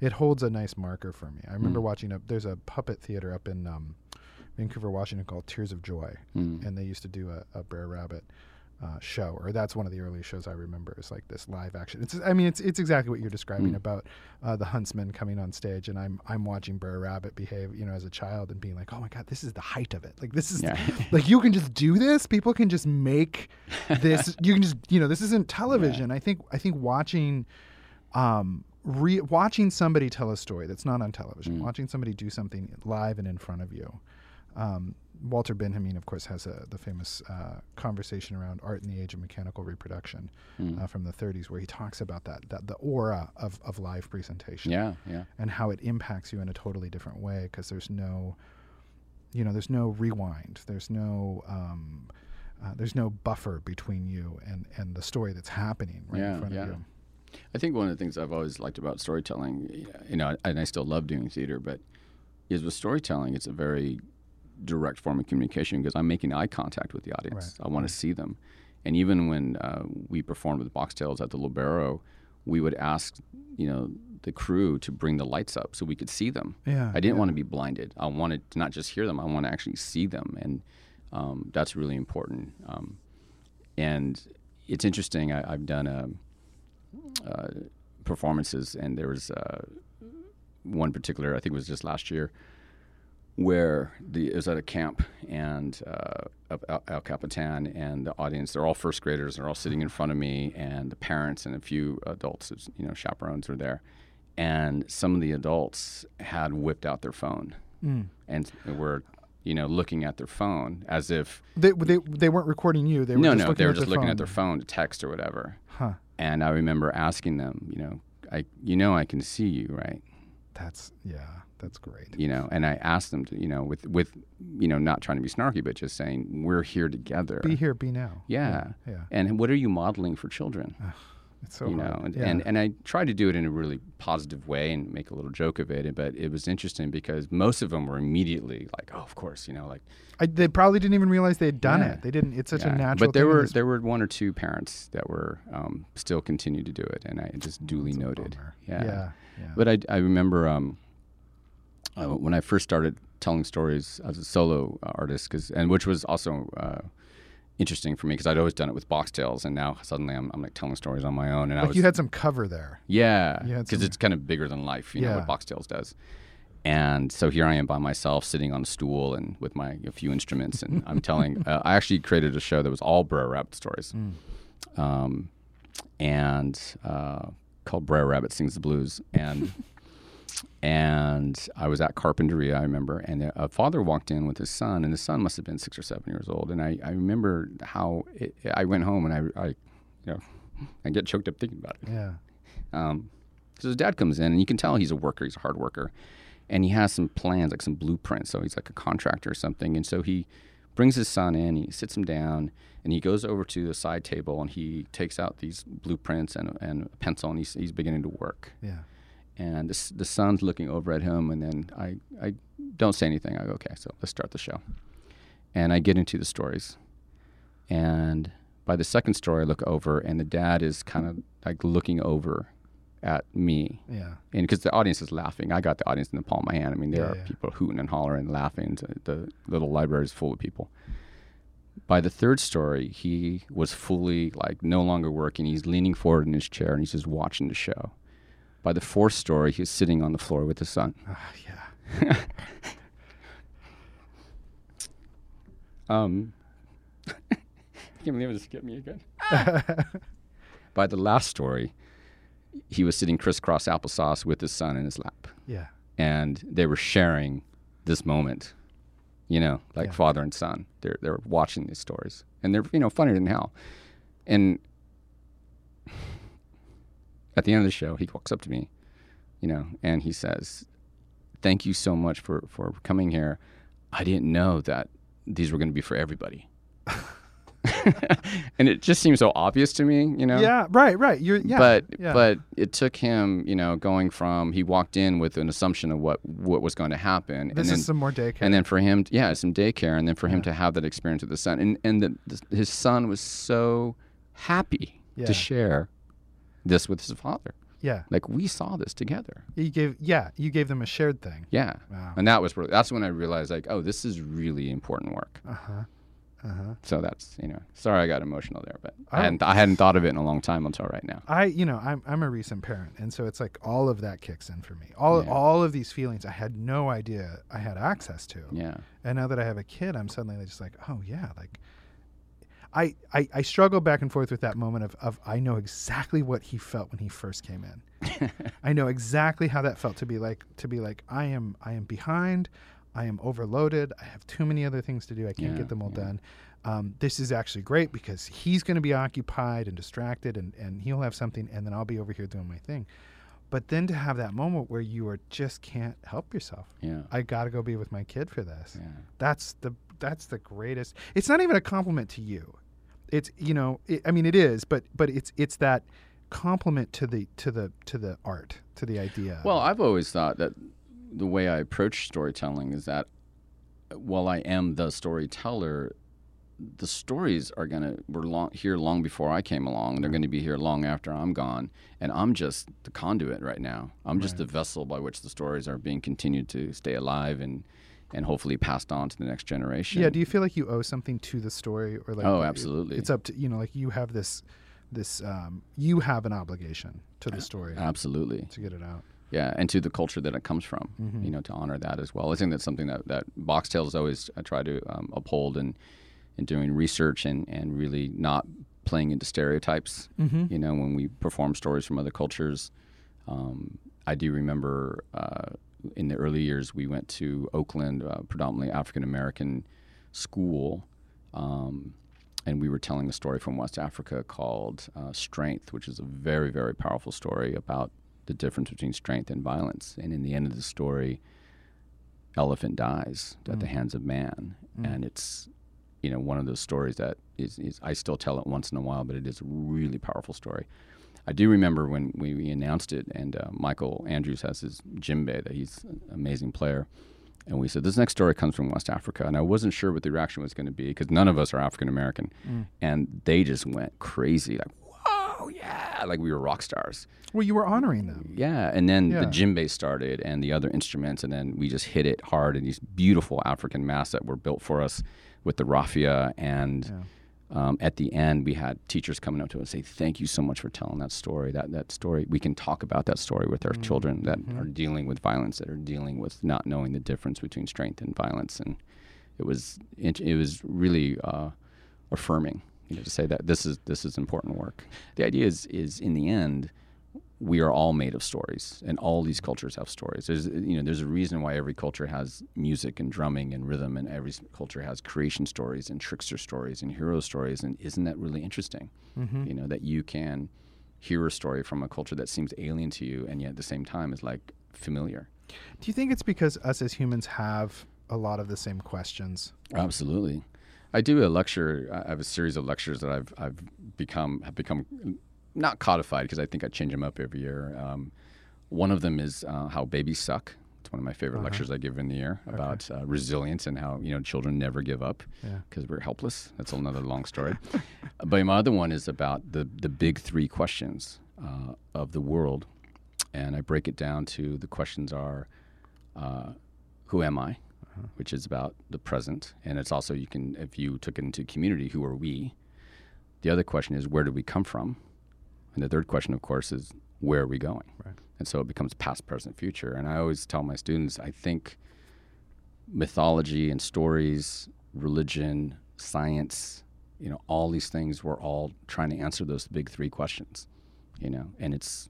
It holds a nice marker for me. I remember Mm. watching a there's a puppet theater up in um, Vancouver, Washington called Tears of Joy, Mm. and they used to do a, a Brer Rabbit uh, show, or that's one of the earliest shows I remember. It's like this live action. It's I mean it's it's exactly what you're describing Mm. about uh, the huntsman coming on stage, and I'm I'm watching Brer Rabbit behave, you know, as a child and being like, oh my god, this is the height of it. Like this is Yeah. [laughs] like you can just do this. People can just make this. [laughs] you can just you know this isn't television. I think I think watching. Um, re- watching somebody tell a story that's not on television, Mm. watching somebody do something live and in front of you, um, Walter Benjamin, of course, has a, the famous uh, conversation around art in the age of mechanical reproduction Mm. uh, from the 30s, where he talks about that, that the aura of, of live presentation yeah, yeah, and how it impacts you in a totally different way because there's no, you know, there's no rewind, there's no, um, uh, there's no buffer between you and, and the story that's happening right Yeah, in front yeah. of you. I think one of the things I've always liked about storytelling, you know, and I still love doing theater, but is with storytelling, it's a very direct form of communication because I'm making eye contact with the audience. Right. I want to see them. And even when uh, we performed with Boxtales at the Lobero, we would ask, you know, the crew to bring the lights up so we could see them. Yeah, I didn't yeah. want to be blinded. I wanted to not just hear them, I want to actually see them. And um, that's really important. Um, and it's interesting. I, I've done a, uh, performances, and there was uh, one particular, I think it was just last year, where the, it was at a camp and uh, of El, El Capitan, and the audience, they're all first graders, they're all sitting in front of me, and the parents and a few adults, you know, chaperones were there. And some of the adults had whipped out their phone Mm. and were, you know, looking at their phone as if, They, they, they weren't recording you. They were no, just no, looking they were just looking phone. at their phone to text or whatever. Huh. And I remember asking them, you know, I, you know, I can see you, right? That's yeah, that's great. You know, and I asked them to, you know, with with you know, not trying to be snarky, but just saying we're here together. Be here, be now. Yeah. Yeah. yeah. And what are you modeling for children? It's so you hard. know, and, yeah. and and I tried to do it in a really positive way and make a little joke of it. But it was interesting because most of them were immediately like, "Oh, of course," you know, like I, they probably didn't even realize they'd done Yeah. it. They didn't. It's such a natural. But there were there were one or two parents that were um, still continue to do it, and I just duly That's noted. Yeah. yeah, yeah. But I, I remember um, uh, when I first started telling stories as a solo artist, cause, and which was also uh, interesting for me because I'd always done it with Boxtales, and now suddenly I'm, I'm like telling stories on my own. And I like was you had some cover there. yeah, because it's kind of bigger than life, you know what Boxtales does. And so here I am by myself, sitting on a stool and with my a few instruments, and I'm telling. [laughs] Uh, I actually created a show that was all Brer Rabbit stories, Mm. um, and uh, called Brer Rabbit Sings the Blues. And [laughs] and I was at Carpinteria, I remember, and a father walked in with his son, and the son must have been six or seven years old. And I, I remember how it, I went home and I, I, you know, [laughs] I get choked up thinking about it. Yeah. Um, so his dad comes in, and you can tell he's a worker. He's a hard worker, and he has some plans, like some blueprints. So he's like a contractor or something. And so he brings his son in. He sits him down, and he goes over to the side table, and he takes out these blueprints and, and a pencil, and he's, he's beginning to work. Yeah. And the, the son's looking over at him, and then I, I don't say anything. I go, okay, so let's start the show. And I get into the stories. And by the second story, I look over, and the dad is kind of like looking over at me. Yeah. And because the audience is laughing, I got the audience in the palm of my hand. I mean, there Yeah, are yeah. people hooting and hollering and laughing. The, the little library is full of people. By the third story, he was fully like no longer working. He's leaning forward in his chair and he's just watching the show. By the fourth story, he's sitting on the floor with his son. Ah, yeah. [laughs] Um, I can't believe it just get me again. [laughs] By the last story, he was sitting crisscross applesauce with his son in his lap. Yeah. and they were sharing this moment, you know, like Yeah. father and son. They're they're watching these stories, and they're you know funnier than hell. And at the end of the show, he walks up to me, you know, and he says, "Thank you so much for for coming here. I didn't know that these were going to be for everybody." [laughs] and it just seems so obvious to me, you know. Yeah. Right. Right. You're. Yeah. But yeah. but it took him, you know, going from he walked in with an assumption of what what was going to happen, this and then is some more daycare. and then for him, yeah, some daycare, and then for him Yeah. to have that experience with the son, and and the, the, his son was so happy Yeah. to share this with his father. yeah. Like we saw this together. You gave. Yeah. You gave them a shared thing. Yeah, Wow. and that was really, that's when I realized like, oh, this is really important work. Uh huh. Uh huh. So that's you know, sorry I got emotional there, but Oh. I hadn't I hadn't thought of it in a long time until right now. I, you know, I'm I'm a recent parent, and so it's like all of that kicks in for me. All Yeah. all of these feelings I had no idea I had access to, Yeah, and now that I have a kid, I'm suddenly just like, oh yeah, like. I, I, I struggle back and forth with that moment of, of I know exactly what he felt when he first came in. [laughs] I know exactly how that felt to be like to be like I am I am behind, I am overloaded, I have too many other things to do, I can't Yeah, get them all yeah. done. Um, this is actually great because he's going to be occupied and distracted, and, and he'll have something, and then I'll be over here doing my thing. But then to have that moment where you are just can't help yourself. yeah, I got to go be with my kid for this. yeah. That's the that's the greatest. It's not even a compliment to you. It's you know, it, I mean, it is, but but it's it's that compliment to the to the to the art to the idea. Well, I've always thought that the way I approach storytelling is that while I am the storyteller, the stories are gonna were long here long before I came along. They're gonna be here long after I'm gone, and I'm just the conduit right now. I'm just the vessel by which the stories are being continued to stay alive and and hopefully passed on to the next generation. yeah. Do you feel like you owe something to the story, or like? Oh, absolutely. It's up to you know, like you have this this um, you have an obligation to the story Absolutely. to get it out. Yeah, and to the culture that it comes from, Mm-hmm. you know, to honor that as well. I think that's something that that Boxtales always I try to um, uphold and in doing research and and really not playing into stereotypes. Mm-hmm. You know, when we perform stories from other cultures, um, I do remember uh, in the early years we went to Oakland, uh, predominantly African American school. Um, and we were telling a story from West Africa called uh, Strength, which is a very, very powerful story about the difference between strength and violence. And in the end of the story, elephant dies mm. at the mm. hands of man, mm. and it's you know one of those stories that is, is I still tell it once in a while, but it is a really powerful story. I do remember when we, we announced it, and uh, Michael Andrews has his djembe that he's an amazing player. And we said, this next story comes from West Africa. And I wasn't sure what the reaction was going to be because none of us are African American. Mm. And they just went crazy like, whoa, yeah. Like we were rock stars. Well, you were honoring them. Yeah. And then yeah. the djembe started and the other instruments. And then we just hit it hard. And these beautiful African masks that were built for us with the raffia and. Yeah um, at the end, we had teachers coming up to us and say, "Thank you so much for telling that story. That that story, we can talk about that story with our mm-hmm. children that mm-hmm. are dealing with violence, that are dealing with not knowing the difference between strength and violence." And it was it, it was really uh, affirming, you know, to say that this is this is important work. The idea is is in the end, we are all made of stories, and all these cultures have stories. There's you know there's a reason why every culture has music and drumming and rhythm, and every culture has creation stories and trickster stories and hero stories. And isn't that really interesting? Mm-hmm. You know that you can hear a story from a culture that seems alien to you, and yet at the same time is like familiar. Do you think it's because us as humans have a lot of the same questions? Absolutely. I do a lecture. I have a series of lectures that I've I've become have become not codified because I think I change them up every year. Um, one of them is uh, how babies suck. It's one of my favorite uh-huh. lectures I give in the year about okay. uh, resilience and how you know children never give up because yeah. we're helpless. That's another long story. [laughs] but my other one is about the the big three questions uh, of the world, and I break it down to the questions are, uh, who am I, uh-huh. which is about the present, and it's also you can if you took it into community, who are we. The other question is where do we come from, and the third question, of course, is where are we going? Right. And so it becomes past, present, future. And I always tell my students, I think mythology and stories, religion, science, you know, all these things, we're all trying to answer those big three questions, you know, and it's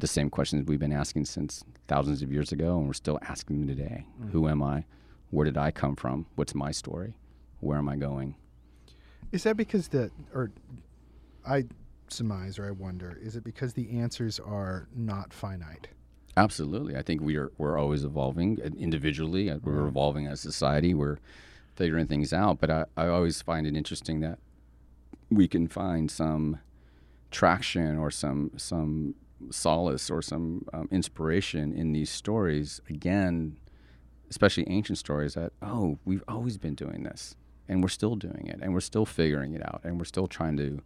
the same questions we've been asking since thousands of years ago, and we're still asking them today. Mm-hmm. Who am I? Where did I come from? What's my story? Where am I going? Is that because the, or I surmise or I wonder is it because the answers are not finite? Absolutely. I think we are we're always evolving individually. Uh, we're evolving as a society. We're figuring things out. But I, I always find it interesting that we can find some traction or some some solace or some um, inspiration in these stories. Again, especially ancient stories that oh we've always been doing this and we're still doing it and we're still figuring it out and we're still trying to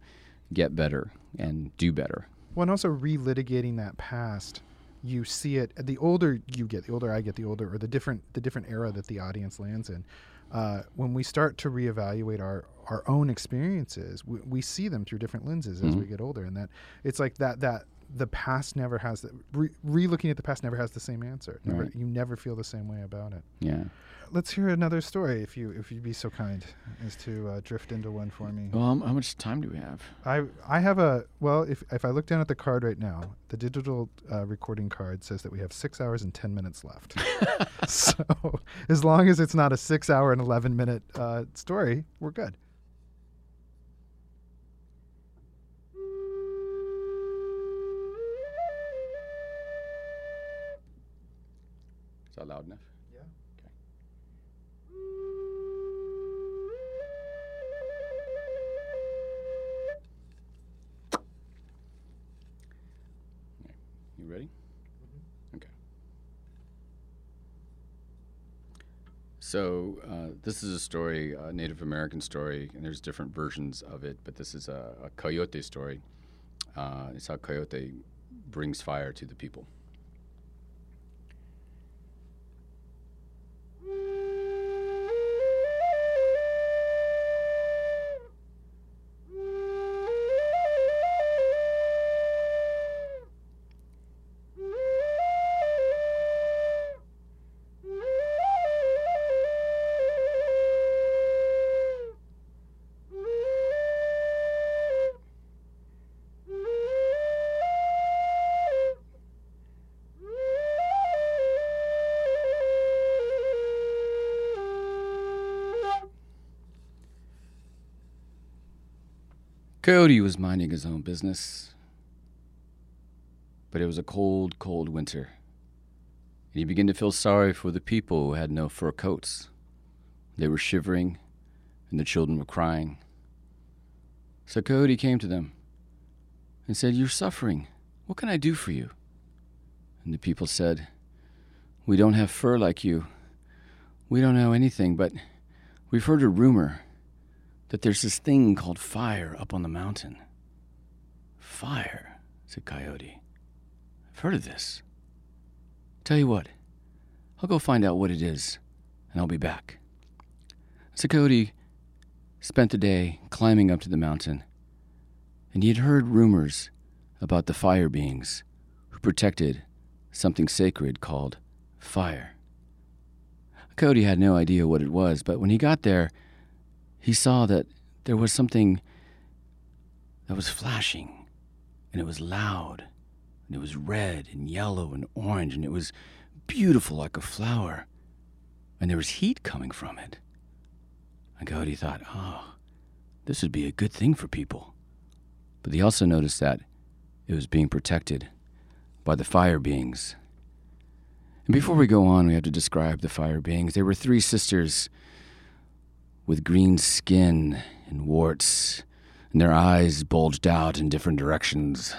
get better and do better. Well, and also relitigating that past, you see it. The older you get, the older I get, the older or the different the different era that the audience lands in. Uh, when we start to reevaluate our our own experiences, we, we see them through different lenses as mm-hmm. we get older, and that it's like that that the past never has the re, looking at the past never has the same answer. Never, right. You never feel the same way about it. Yeah let's hear another story if you if you'd be so kind as to uh, drift into one for me. Well, um, how much time do we have? I I have a well. If if I look down at the card right now, the digital uh, recording card says that we have six hours and ten minutes left. [laughs] [laughs] so as long as it's not a six hour and eleven minute uh, story, we're good. That loud enough? Yeah. Okay. okay. You ready? Mm-hmm. Okay. So uh, this is a story, a Native American story, and there's different versions of it, but this is a, a coyote story. Uh, it's how coyote brings fire to the people. Coyote was minding his own business. But it was a cold, cold winter. And he began to feel sorry for the people who had no fur coats. They were shivering, and the children were crying. So Coyote came to them and said, You're suffering. What can I do for you? And the people said, We don't have fur like you. We don't know anything, but we've heard a rumor that there's this thing called fire up on the mountain. Fire, said Coyote. I've heard of this. Tell you what, I'll go find out what it is, and I'll be back. So Coyote spent the day climbing up to the mountain, and he had heard rumors about the fire beings who protected something sacred called fire. Coyote had no idea what it was, but when he got there, he saw that there was something that was flashing, and it was loud, and it was red and yellow and orange, and it was beautiful like a flower, and there was heat coming from it. And Coyote thought, oh, this would be a good thing for people. But he also noticed that it was being protected by the fire beings. And before we go on, we have to describe the fire beings. They were three sisters with green skin and warts, and their eyes bulged out in different directions,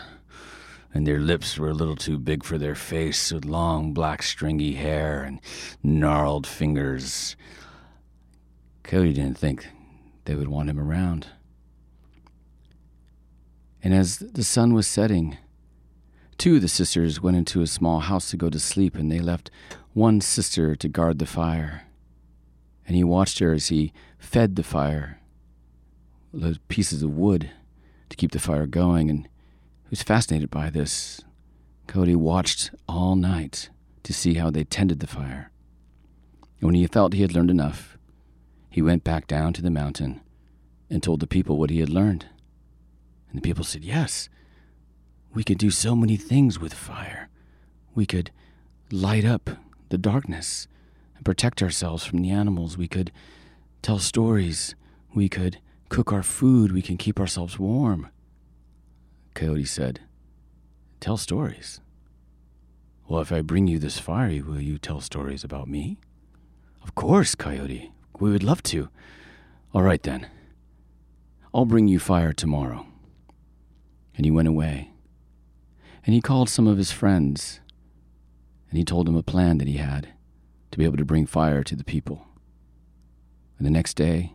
and their lips were a little too big for their face, with long black stringy hair and gnarled fingers. Cody didn't think they would want him around. And as the sun was setting, two of the sisters went into a small house to go to sleep, and they left one sister to guard the fire and he watched her as he fed the fire those pieces of wood to keep the fire going, and he was fascinated by this. Cody watched all night to see how they tended the fire. And when he felt he had learned enough, he went back down to the mountain and told the people what he had learned. And the people said, Yes, we could do so many things with fire. We could light up the darkness and protect ourselves from the animals. We could tell stories. We could cook our food. We can keep ourselves warm. Coyote said, Tell stories. Well, if I bring you this fire, will you tell stories about me? Of course, Coyote. We would love to. All right, then. I'll bring you fire tomorrow. And he went away. And he called some of his friends. And he told them a plan that he had to be able to bring fire to the people. And the next day,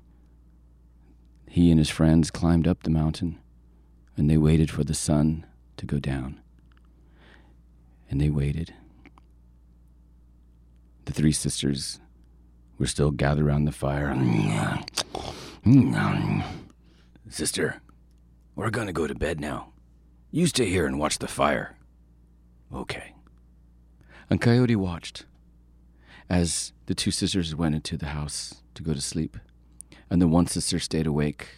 he and his friends climbed up the mountain and they waited for the sun to go down. And they waited. The three sisters were still gathered around the fire. [laughs] Sister, we're going to go to bed now. You stay here and watch the fire. Okay. And Coyote watched as the two sisters went into the house to go to sleep, and the one sister stayed awake,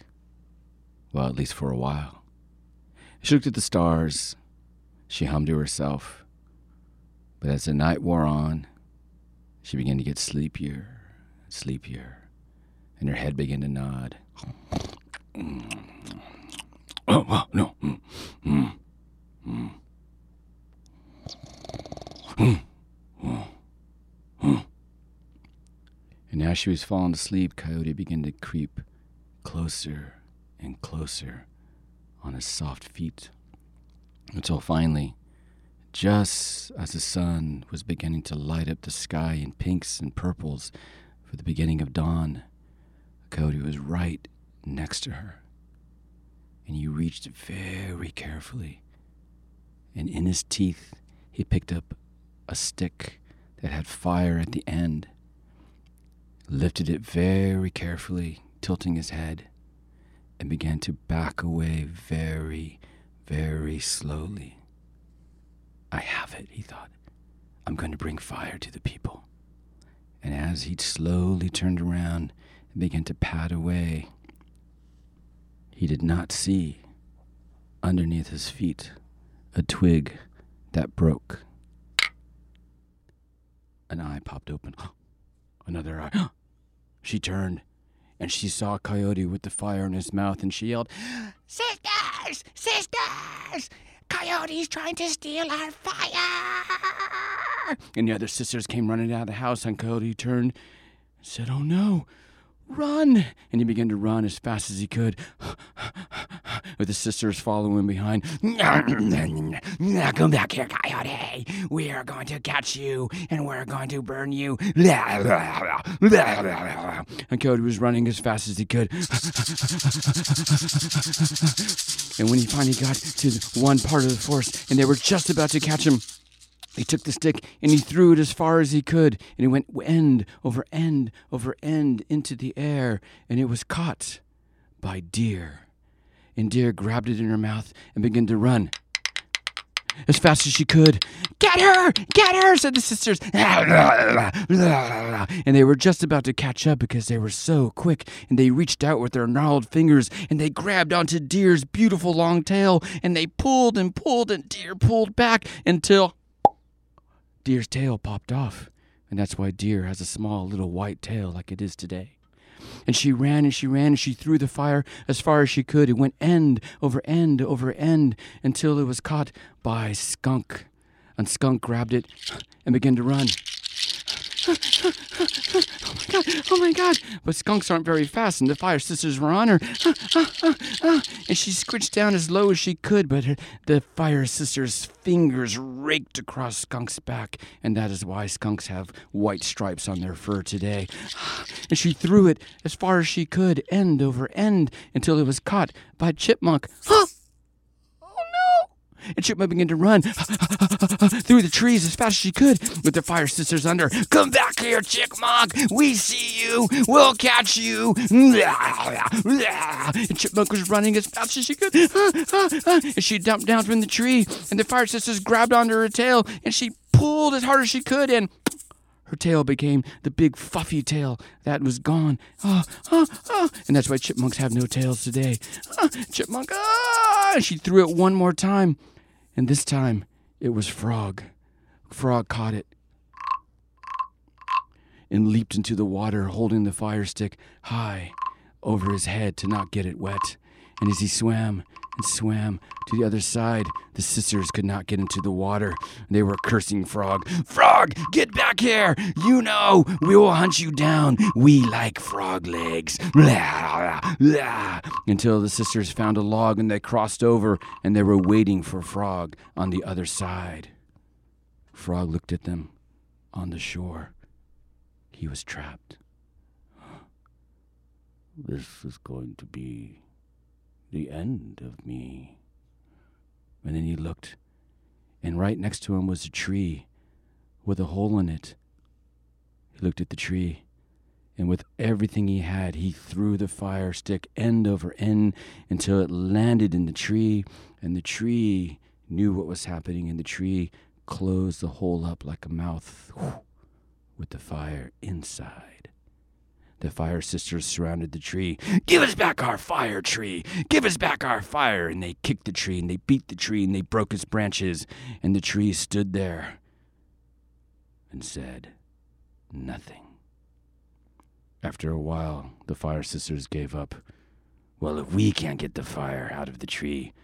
well, at least for a while. She looked at the stars. She hummed to herself. But as the night wore on, she began to get sleepier, sleepier, and her head began to nod. Oh, oh no. Mm, mm, mm. Mm. And as she was falling asleep, Coyote began to creep closer and closer on his soft feet until finally, just as the sun was beginning to light up the sky in pinks and purples for the beginning of dawn, Coyote was right next to her. And he reached very carefully, and in his teeth, he picked up a stick that had fire at the end lifted it very carefully, tilting his head, and began to back away very, very slowly. I have it, he thought. I'm going to bring fire to the people. And as he slowly turned around and began to pad away, he did not see underneath his feet a twig that broke. An eye popped open. [gasps] Another eye. [gasps] She turned and she saw Coyote with the fire in his mouth and she yelled, Sisters! Sisters! Coyote's trying to steal our fire. And the other sisters came running out of the house, and Coyote turned and said, Oh no, run! And he began to run as fast as he could, [sighs] with the sisters following behind. Come back here, Coyote. We are going to catch you, and we're going to burn you. And Coyote was running as fast as he could. And when he finally got to one part of the forest, and they were just about to catch him, he took the stick and he threw it as far as he could, and it went end over end over end into the air, and it was caught by Deer. And Deer grabbed it in her mouth and began to run as fast as she could. Get her! Get her! said the sisters. [laughs] And they were just about to catch up because they were so quick, and they reached out with their gnarled fingers and they grabbed onto Deer's beautiful long tail and they pulled and pulled, and Deer pulled back until Deer's tail popped off. And that's why Deer has a small little white tail like it is today. And she ran and she ran and she threw the fire as far as she could. It went end over end over end until it was caught by Skunk. And Skunk grabbed it and began to run. Oh my god, oh my god. But skunks aren't very fast, and the fire sisters were on her. and she scritched down as low as she could, but her, the fire sisters' fingers raked across Skunk's back, and that is why skunks have white stripes on their fur today. And she threw it as far as she could, end over end, until it was caught by Chipmunk. [gasps] [gasps] And Chipmunk began to run [laughs] through the trees as fast as she could with the fire sisters under. Come back here, Chipmunk! We see you! We'll catch you! [laughs] And Chipmunk was running as fast as she could. [laughs] And she jumped down from the tree, and the fire sisters grabbed onto her tail, and she pulled as hard as she could, and [sniffs] her tail became the big fluffy tail that was gone. Oh, oh, oh. And that's why chipmunks have no tails today. Oh, [sighs] chipmunk, ah! She threw it one more time. And this time it was Frog. Frog caught it and leaped into the water, holding the fire stick high over his head to not get it wet. And as he swam and swam to the other side, the sisters could not get into the water. They were cursing Frog. Frog, get back here! You know, we will hunt you down. We like frog legs. [laughs] Until the sisters found a log and they crossed over and they were waiting for Frog on the other side. Frog looked at them on the shore. He was trapped. This is going to be the end of me. And then he looked, and right next to him was a tree with a hole in it. He looked at the tree, and with everything he had, he threw the fire stick end over end until it landed in the tree, and the tree knew what was happening, and the tree closed the hole up like a mouth with the fire inside. The fire sisters surrounded the tree. Give us back our fire, tree! Give us back our fire! And they kicked the tree, and they beat the tree, and they broke its branches, and the tree stood there and said nothing. After a while, the fire sisters gave up. Well, if we can't get the fire out of the tree,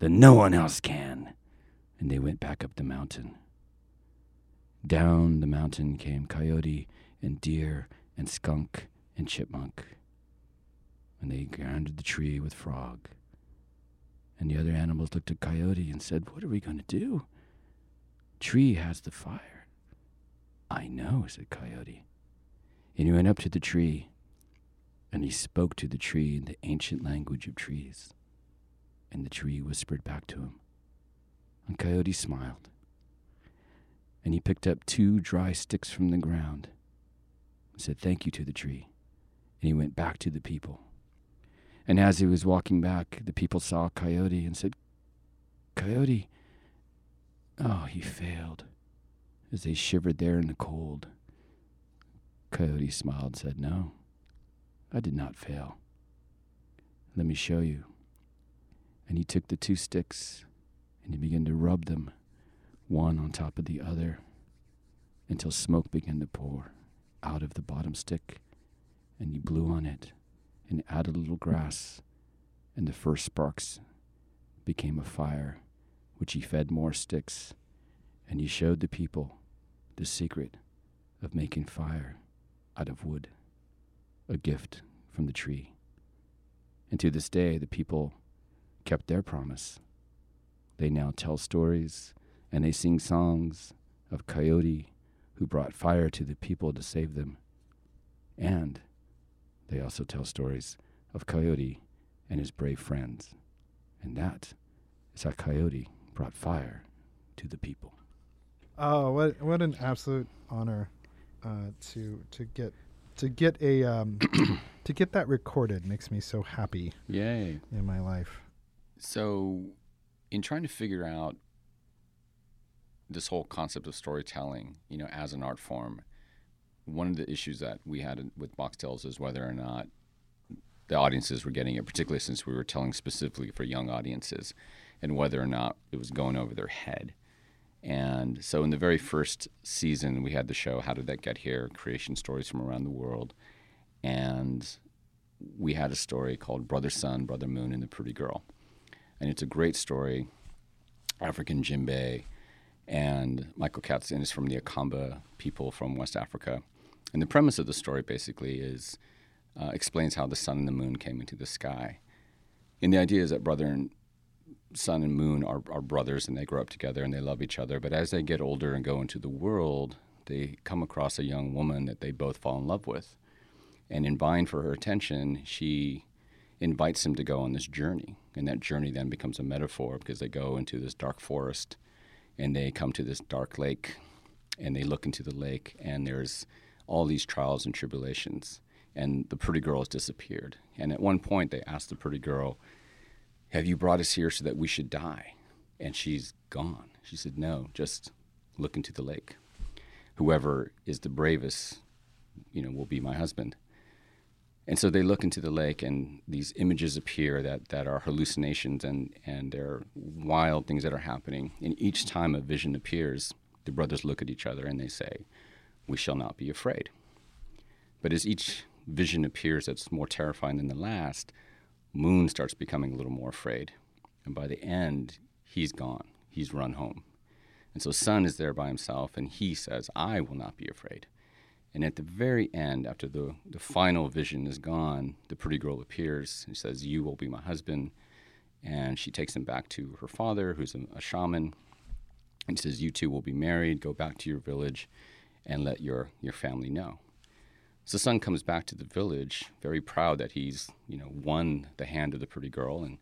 then no one else can. And they went back up the mountain. Down the mountain came Coyote and Deer and Skunk and Chipmunk. And they grounded the tree with Frog. And the other animals looked at Coyote and said, What are we going to do? Tree has the fire. I know, said Coyote. And he went up to the tree, and he spoke to the tree in the ancient language of trees. And the tree whispered back to him. And Coyote smiled. And he picked up two dry sticks from the ground and said thank you to the tree. And he went back to the people. And as he was walking back, the people saw Coyote and said, Coyote, oh, he failed, as they shivered there in the cold. Coyote smiled and said, No, I did not fail. Let me show you. And he took the two sticks and he began to rub them, one on top of the other, until smoke began to pour out of the bottom stick and he blew on it and added a little grass, and the first sparks became a fire, which he fed more sticks, and he showed the people the secret of making fire out of wood, a gift from the tree. And to this day, the people kept their promise. They now tell stories and they sing songs of Coyote who brought fire to the people to save them. And they also tell stories of Coyote and his brave friends. And that is how Coyote brought fire to the people. Oh, what what an absolute honor uh, to to get to get a um, [coughs] to get that recorded makes me so happy. Yay! In my life. So, in trying to figure out this whole concept of storytelling, you know, as an art form, one of the issues that we had with Boxtales is whether or not the audiences were getting it, particularly since we were telling specifically for young audiences, and whether or not it was going over their head. And so, in the very first season, we had the show "How Did That Get Here?" Creation stories from around the world, and we had a story called "Brother Sun, Brother Moon, and the Pretty Girl," and it's a great story. African djembe, and Michael Katzen is from the Akamba people from West Africa, and the premise of the story basically is uh, explains how the sun and the moon came into the sky, and the idea is that brother and sun and moon are, are brothers and they grow up together and they love each other. But as they get older and go into the world, they come across a young woman that they both fall in love with. And in vying for her attention, she invites him to go on this journey. And that journey then becomes a metaphor because they go into this dark forest and they come to this dark lake and they look into the lake and there's all these trials and tribulations. And the pretty girl has disappeared. And at one point, they ask the pretty girl, have you brought us here so that we should die? And she's gone. She said, No, just look into the lake. Whoever is the bravest, you know, will be my husband. And so they look into the lake, and these images appear that, that are hallucinations and, and they're wild things that are happening. And each time a vision appears, the brothers look at each other and they say, We shall not be afraid. But as each vision appears that's more terrifying than the last, Moon starts becoming a little more afraid. And by the end, he's gone. He's run home. And so Sun is there by himself, and he says, I will not be afraid. And at the very end, after the, the final vision is gone, the pretty girl appears and says, You will be my husband. And she takes him back to her father, who's a, a shaman, and says, You two will be married, go back to your village, and let your, your family know. So Sun comes back to the village, very proud that he's, you know, won the hand of the pretty girl, and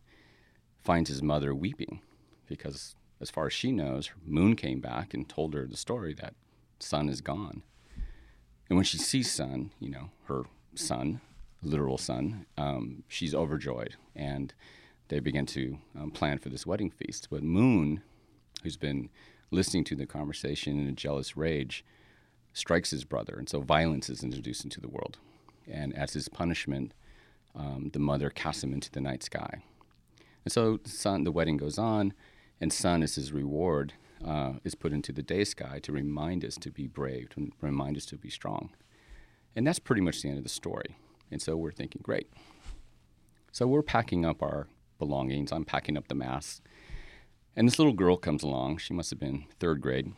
finds his mother weeping because, as far as she knows, Moon came back and told her the story that Sun is gone. And when she sees Sun, you know, her son, literal son, um, she's overjoyed, and they begin to um, plan for this wedding feast. But Moon, who's been listening to the conversation in a jealous rage, strikes his brother, and so violence is introduced into the world. And as his punishment, um, the mother casts him into the night sky. And so sun, the wedding goes on, and sun as his reward uh, is put into the day sky to remind us to be brave, to remind us to be strong. And that's pretty much the end of the story. And so we're thinking, great. So we're packing up our belongings. I'm packing up the mass. And this little girl comes along. She must have been third grade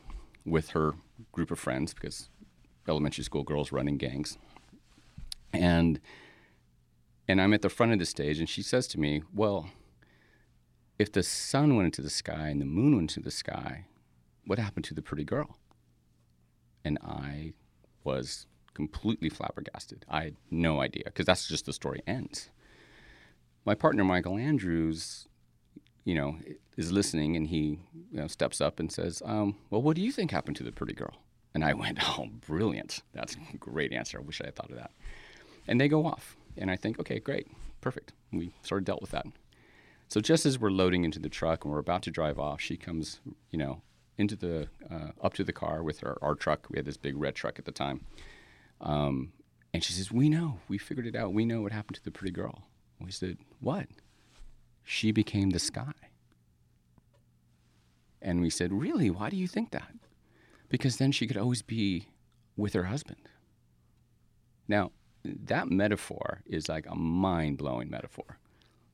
with her group of friends because elementary school girls run in gangs. And and I'm at the front of the stage and she says to me, "Well, if the sun went into the sky and the moon went into the sky, what happened to the pretty girl?" And I was completely flabbergasted. I had no idea because that's just the story ends. My partner Michael Andrews you know, is listening and he you know, steps up and says, um, Well, what do you think happened to the pretty girl? And I [laughs] went, Oh, brilliant. That's a great answer. I wish I had thought of that. And they go off. And I think, Okay, great. Perfect. We sort of dealt with that. So just as we're loading into the truck and we're about to drive off, she comes, you know, into the uh, up to the car with her our truck. We had this big red truck at the time, um, and she says, "We know. We figured it out. We know what happened to the pretty girl." we said, "What?" she became the sky. And we said, Really? Why do you think that? Because then she could always be with her husband. Now, that metaphor is like a mind blowing metaphor.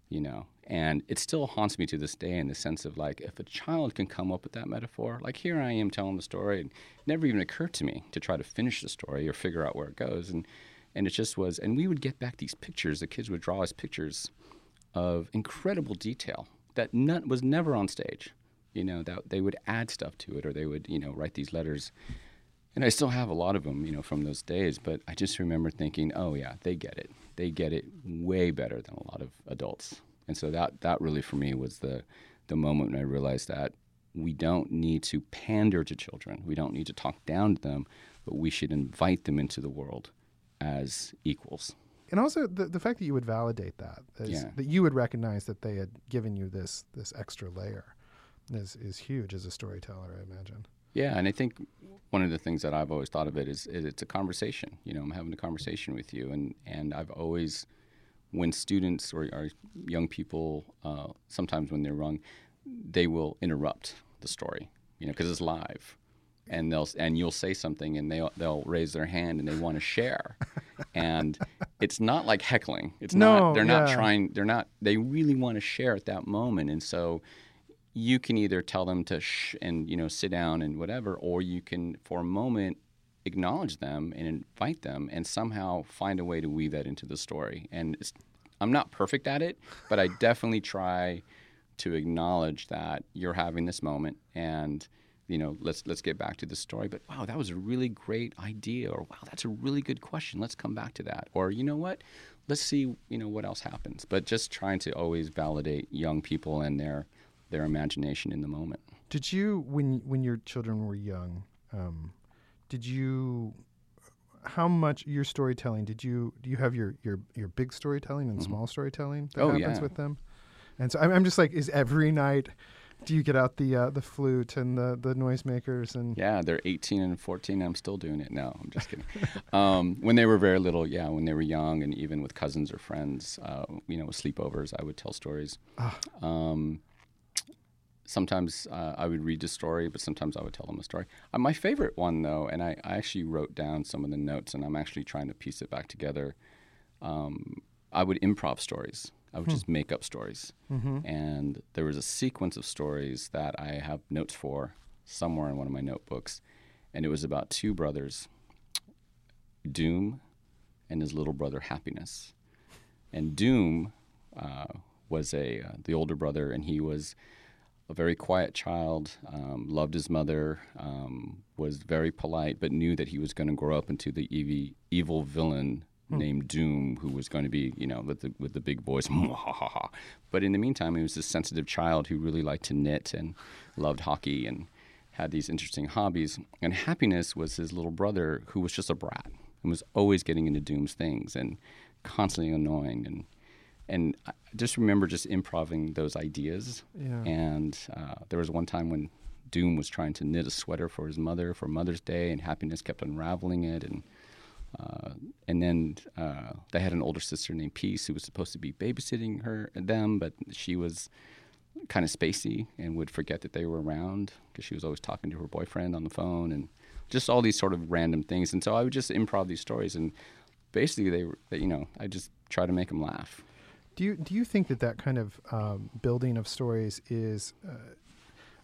you know. And it still haunts me to this day in the sense of like, if a child can come up with that metaphor, like here I am telling the story, it never even occurred to me to try to finish the story or figure out where it goes. And and it just was, and we would get back these pictures. The kids would draw us pictures of incredible detail that was never on stage. You know, that they would add stuff to it, or they would, you know, write these letters. And I still have a lot of them, you know, from those days. But I just remember thinking, oh yeah, they get it. They get it way better than a lot of adults. And so that that really for me was the the moment when I realized that we don't need to pander to children. We don't need to talk down to them, but we should invite them into the world as equals. And also the, the fact that you would validate that, is, yeah. that you would recognize that they had given you this this extra layer, is is huge as a storyteller. I imagine. Yeah, and I think one of the things that I've always thought of it is, is it's a conversation. You know, I'm having a conversation with you, and and I've always, when students or, or young people, uh, sometimes when they're wrong, they will interrupt the story. You know, because it's live and they'll and you'll say something and they they'll raise their hand and they want to share and [laughs] it's not like heckling it's no, not they're yeah. not trying they're not they really want to share at that moment and so you can either tell them to shh and you know sit down and whatever or you can for a moment acknowledge them and invite them and somehow find a way to weave that into the story and i'm not perfect at it but i definitely try to acknowledge that you're having this moment and you know, let's let's get back to the story. But wow, that was a really great idea, or wow, that's a really good question. Let's come back to that. Or you know what, let's see, you know, what else happens. But just trying to always validate young people and their their imagination in the moment. Did you, when when your children were young, um, did you? How much your storytelling did you do? You have your your your big storytelling and mm-hmm. small storytelling that oh, happens yeah. with them, and so I'm, I'm just like, is every night do you get out the uh, the flute and the the noisemakers and? Yeah, they're 18 and 14. I'm still doing it. No, I'm just kidding. [laughs] um, when they were very little, yeah, when they were young, and even with cousins or friends, uh, you know, sleepovers, I would tell stories. Ah. Um, sometimes uh, I would read the story, but sometimes I would tell them a story. Uh, my favorite one, though, and I, I, actually wrote down some of the notes, and I'm actually trying to piece it back together. Um, I would improv stories. I would hmm. just make up stories. Mm-hmm. And there was a sequence of stories that I have notes for somewhere in one of my notebooks. And it was about two brothers, Doom and his little brother, Happiness. And Doom uh, was a uh, the older brother, and he was a very quiet child, um, loved his mother, um, was very polite, but knew that he was going to grow up into the evil, evil villain hmm. named Doom who was going to be, you know, with the with the big voice. [laughs] but in the meantime, he was this sensitive child who really liked to knit and loved hockey and had these interesting hobbies. And Happiness was his little brother who was just a brat and was always getting into Doom's things and constantly annoying and and I just remember just improving those ideas. Yeah. And uh, there was one time when Doom was trying to knit a sweater for his mother for Mother's Day, and Happiness kept unraveling it and uh, and then uh, they had an older sister named Peace who was supposed to be babysitting her them, but she was kind of spacey and would forget that they were around because she was always talking to her boyfriend on the phone and just all these sort of random things. And so I would just improv these stories, and basically they were, you know, I just try to make them laugh. Do you do you think that that kind of um, building of stories is? Uh,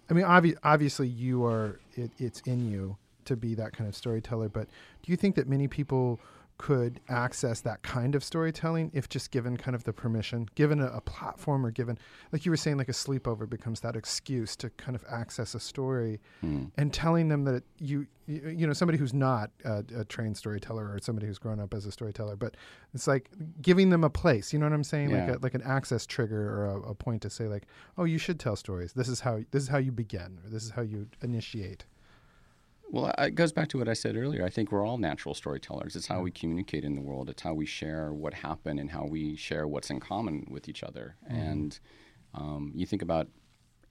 I mean, obvi- obviously you are it, it's in you to be that kind of storyteller. But do you think that many people could access that kind of storytelling if just given kind of the permission, given a, a, platform or given, like you were saying, like a sleepover becomes that excuse to kind of access a story mm. and telling them that you, you, you know, somebody who's not a, a, trained storyteller or somebody who's grown up as a storyteller, but it's like giving them a place, you know what I'm saying? Yeah. Like a, like an access trigger or a, a point to say like, oh, you should tell stories. This is how, this is how you begin or this is how you initiate. Well, it goes back to what I said earlier. I think we're all natural storytellers. It's how we communicate in the world. It's how we share what happened and how we share what's in common with each other. Mm-hmm. And um, you think about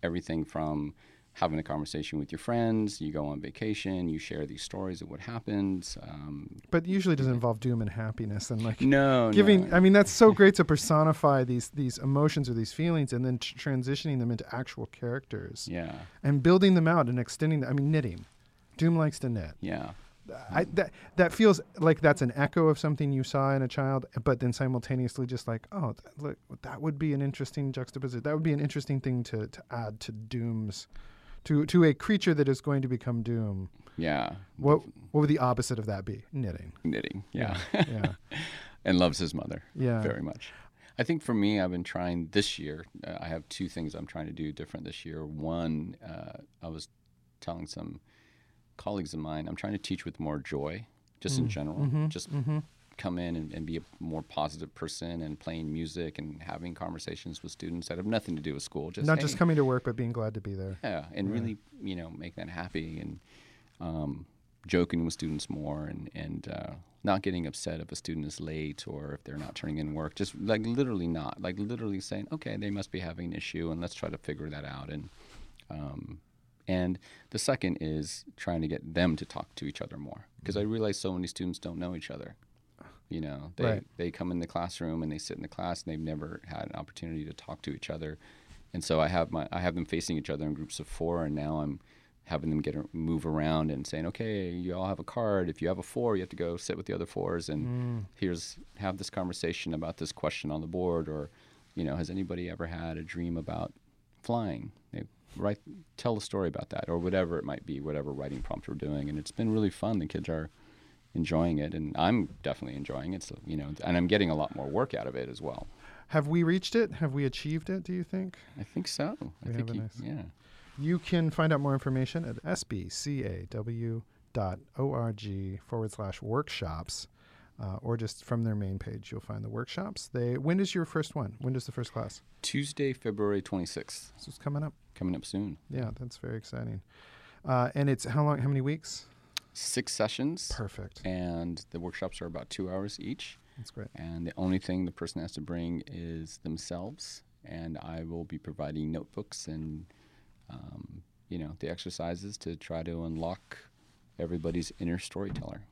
everything from having a conversation with your friends. You go on vacation. You share these stories of what happened. Um, but usually it doesn't involve doom and happiness and like no giving. No. I mean, that's so [laughs] great to personify these these emotions or these feelings and then t- transitioning them into actual characters. Yeah. And building them out and extending. Them. I mean, knitting. Doom likes to knit. Yeah. I, that that feels like that's an echo of something you saw in a child, but then simultaneously just like, oh, that, look, that would be an interesting juxtaposition. That would be an interesting thing to, to add to Doom's, to to a creature that is going to become Doom. Yeah. What what would the opposite of that be? Knitting. Knitting. Yeah. Yeah. yeah. [laughs] and loves his mother. Yeah. Very much. I think for me, I've been trying this year. Uh, I have two things I'm trying to do different this year. One, uh, I was telling some colleagues of mine, I'm trying to teach with more joy, just in general. Mm-hmm. Just Mm-hmm. come in and, and be a more positive person and playing music and having conversations with students that have nothing to do with school. Just Not hey, just coming to work, but being glad to be there. yeah, and Right. really, you know, make that happy and um, joking with students more and and uh, not getting upset if a student is late or if they're not turning in work. Just like literally not, like literally saying, okay, they must be having an issue, and let's try to figure that out. And um, and the second is trying to get them to talk to each other more because I realize so many students don't know each other. You know, they Right. they come in the classroom and they sit in the class and they've never had an opportunity to talk to each other. And so I have my I have them facing each other in groups of four, and now I'm having them get a, move around and saying, okay, you all have a card. If you have a four, you have to go sit with the other fours, and Mm. here's have this conversation about this question on the board, or you know, has anybody ever had a dream about flying? Write tell a story about that, or whatever it might be, whatever writing prompt we're doing, and it's been really fun. The kids are enjoying it, and I'm definitely enjoying it. So you know, and I'm getting a lot more work out of it as well. Have we reached it? Have we achieved it? Do you think? I think so. I think have a you- nice- yeah. You can find out more information at sbcaw.org forward slash workshops, uh, or just from their main page, you'll find the workshops. They when is your first one? When does the first class? Tuesday, February 26th, So it's coming up. coming up soon. Yeah, that's very exciting. Uh, and it's how long? How many weeks? Six sessions, Perfect. and the workshops are about two hours each. That's great. And the only thing the person has to bring is themselves, and I will be providing notebooks and um, you know the exercises to try to unlock everybody's inner storyteller.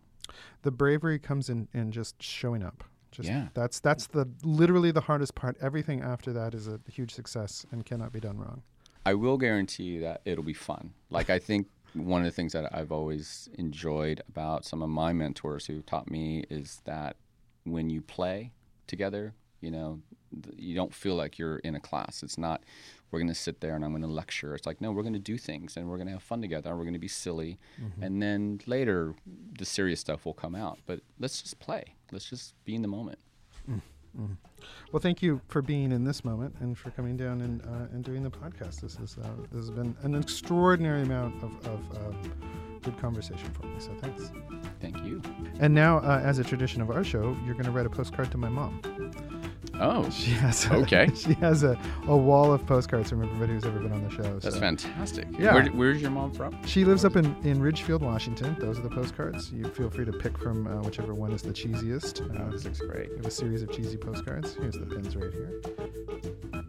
The bravery comes in in just showing up. Just Yeah. that's that's the literally the hardest part. Everything after that is a huge success and cannot be done wrong. I will guarantee you that it'll be fun. Like I think one of the things that I've always enjoyed about some of my mentors who taught me is that when you play together, you know, th- you don't feel like you're in a class. It's not we're going to sit there and I'm going to lecture. It's like no, we're going to do things and we're going to have fun together. and We're going to be silly, and then later the serious stuff will come out. But let's just play. Let's just be in the moment. Well, thank you for being in this moment and for coming down and uh, and doing the podcast. This is uh, this has been an extraordinary amount of, of uh, good conversation for me. So thanks. Thank you. And now, uh, as a tradition of our show, you're going to write a postcard to my mom. Oh, [laughs] She has a, Okay. [laughs] She has a, a wall of postcards from everybody who's ever been on the show. that's so. fantastic. Yeah. Where, where's your mom from? She lives up in, in Ridgefield, Washington. Those are the postcards. You feel free to pick from uh, whichever one is the cheesiest. Oh, Uh, this looks great. we have a series of cheesy postcards. Here's the pins right here.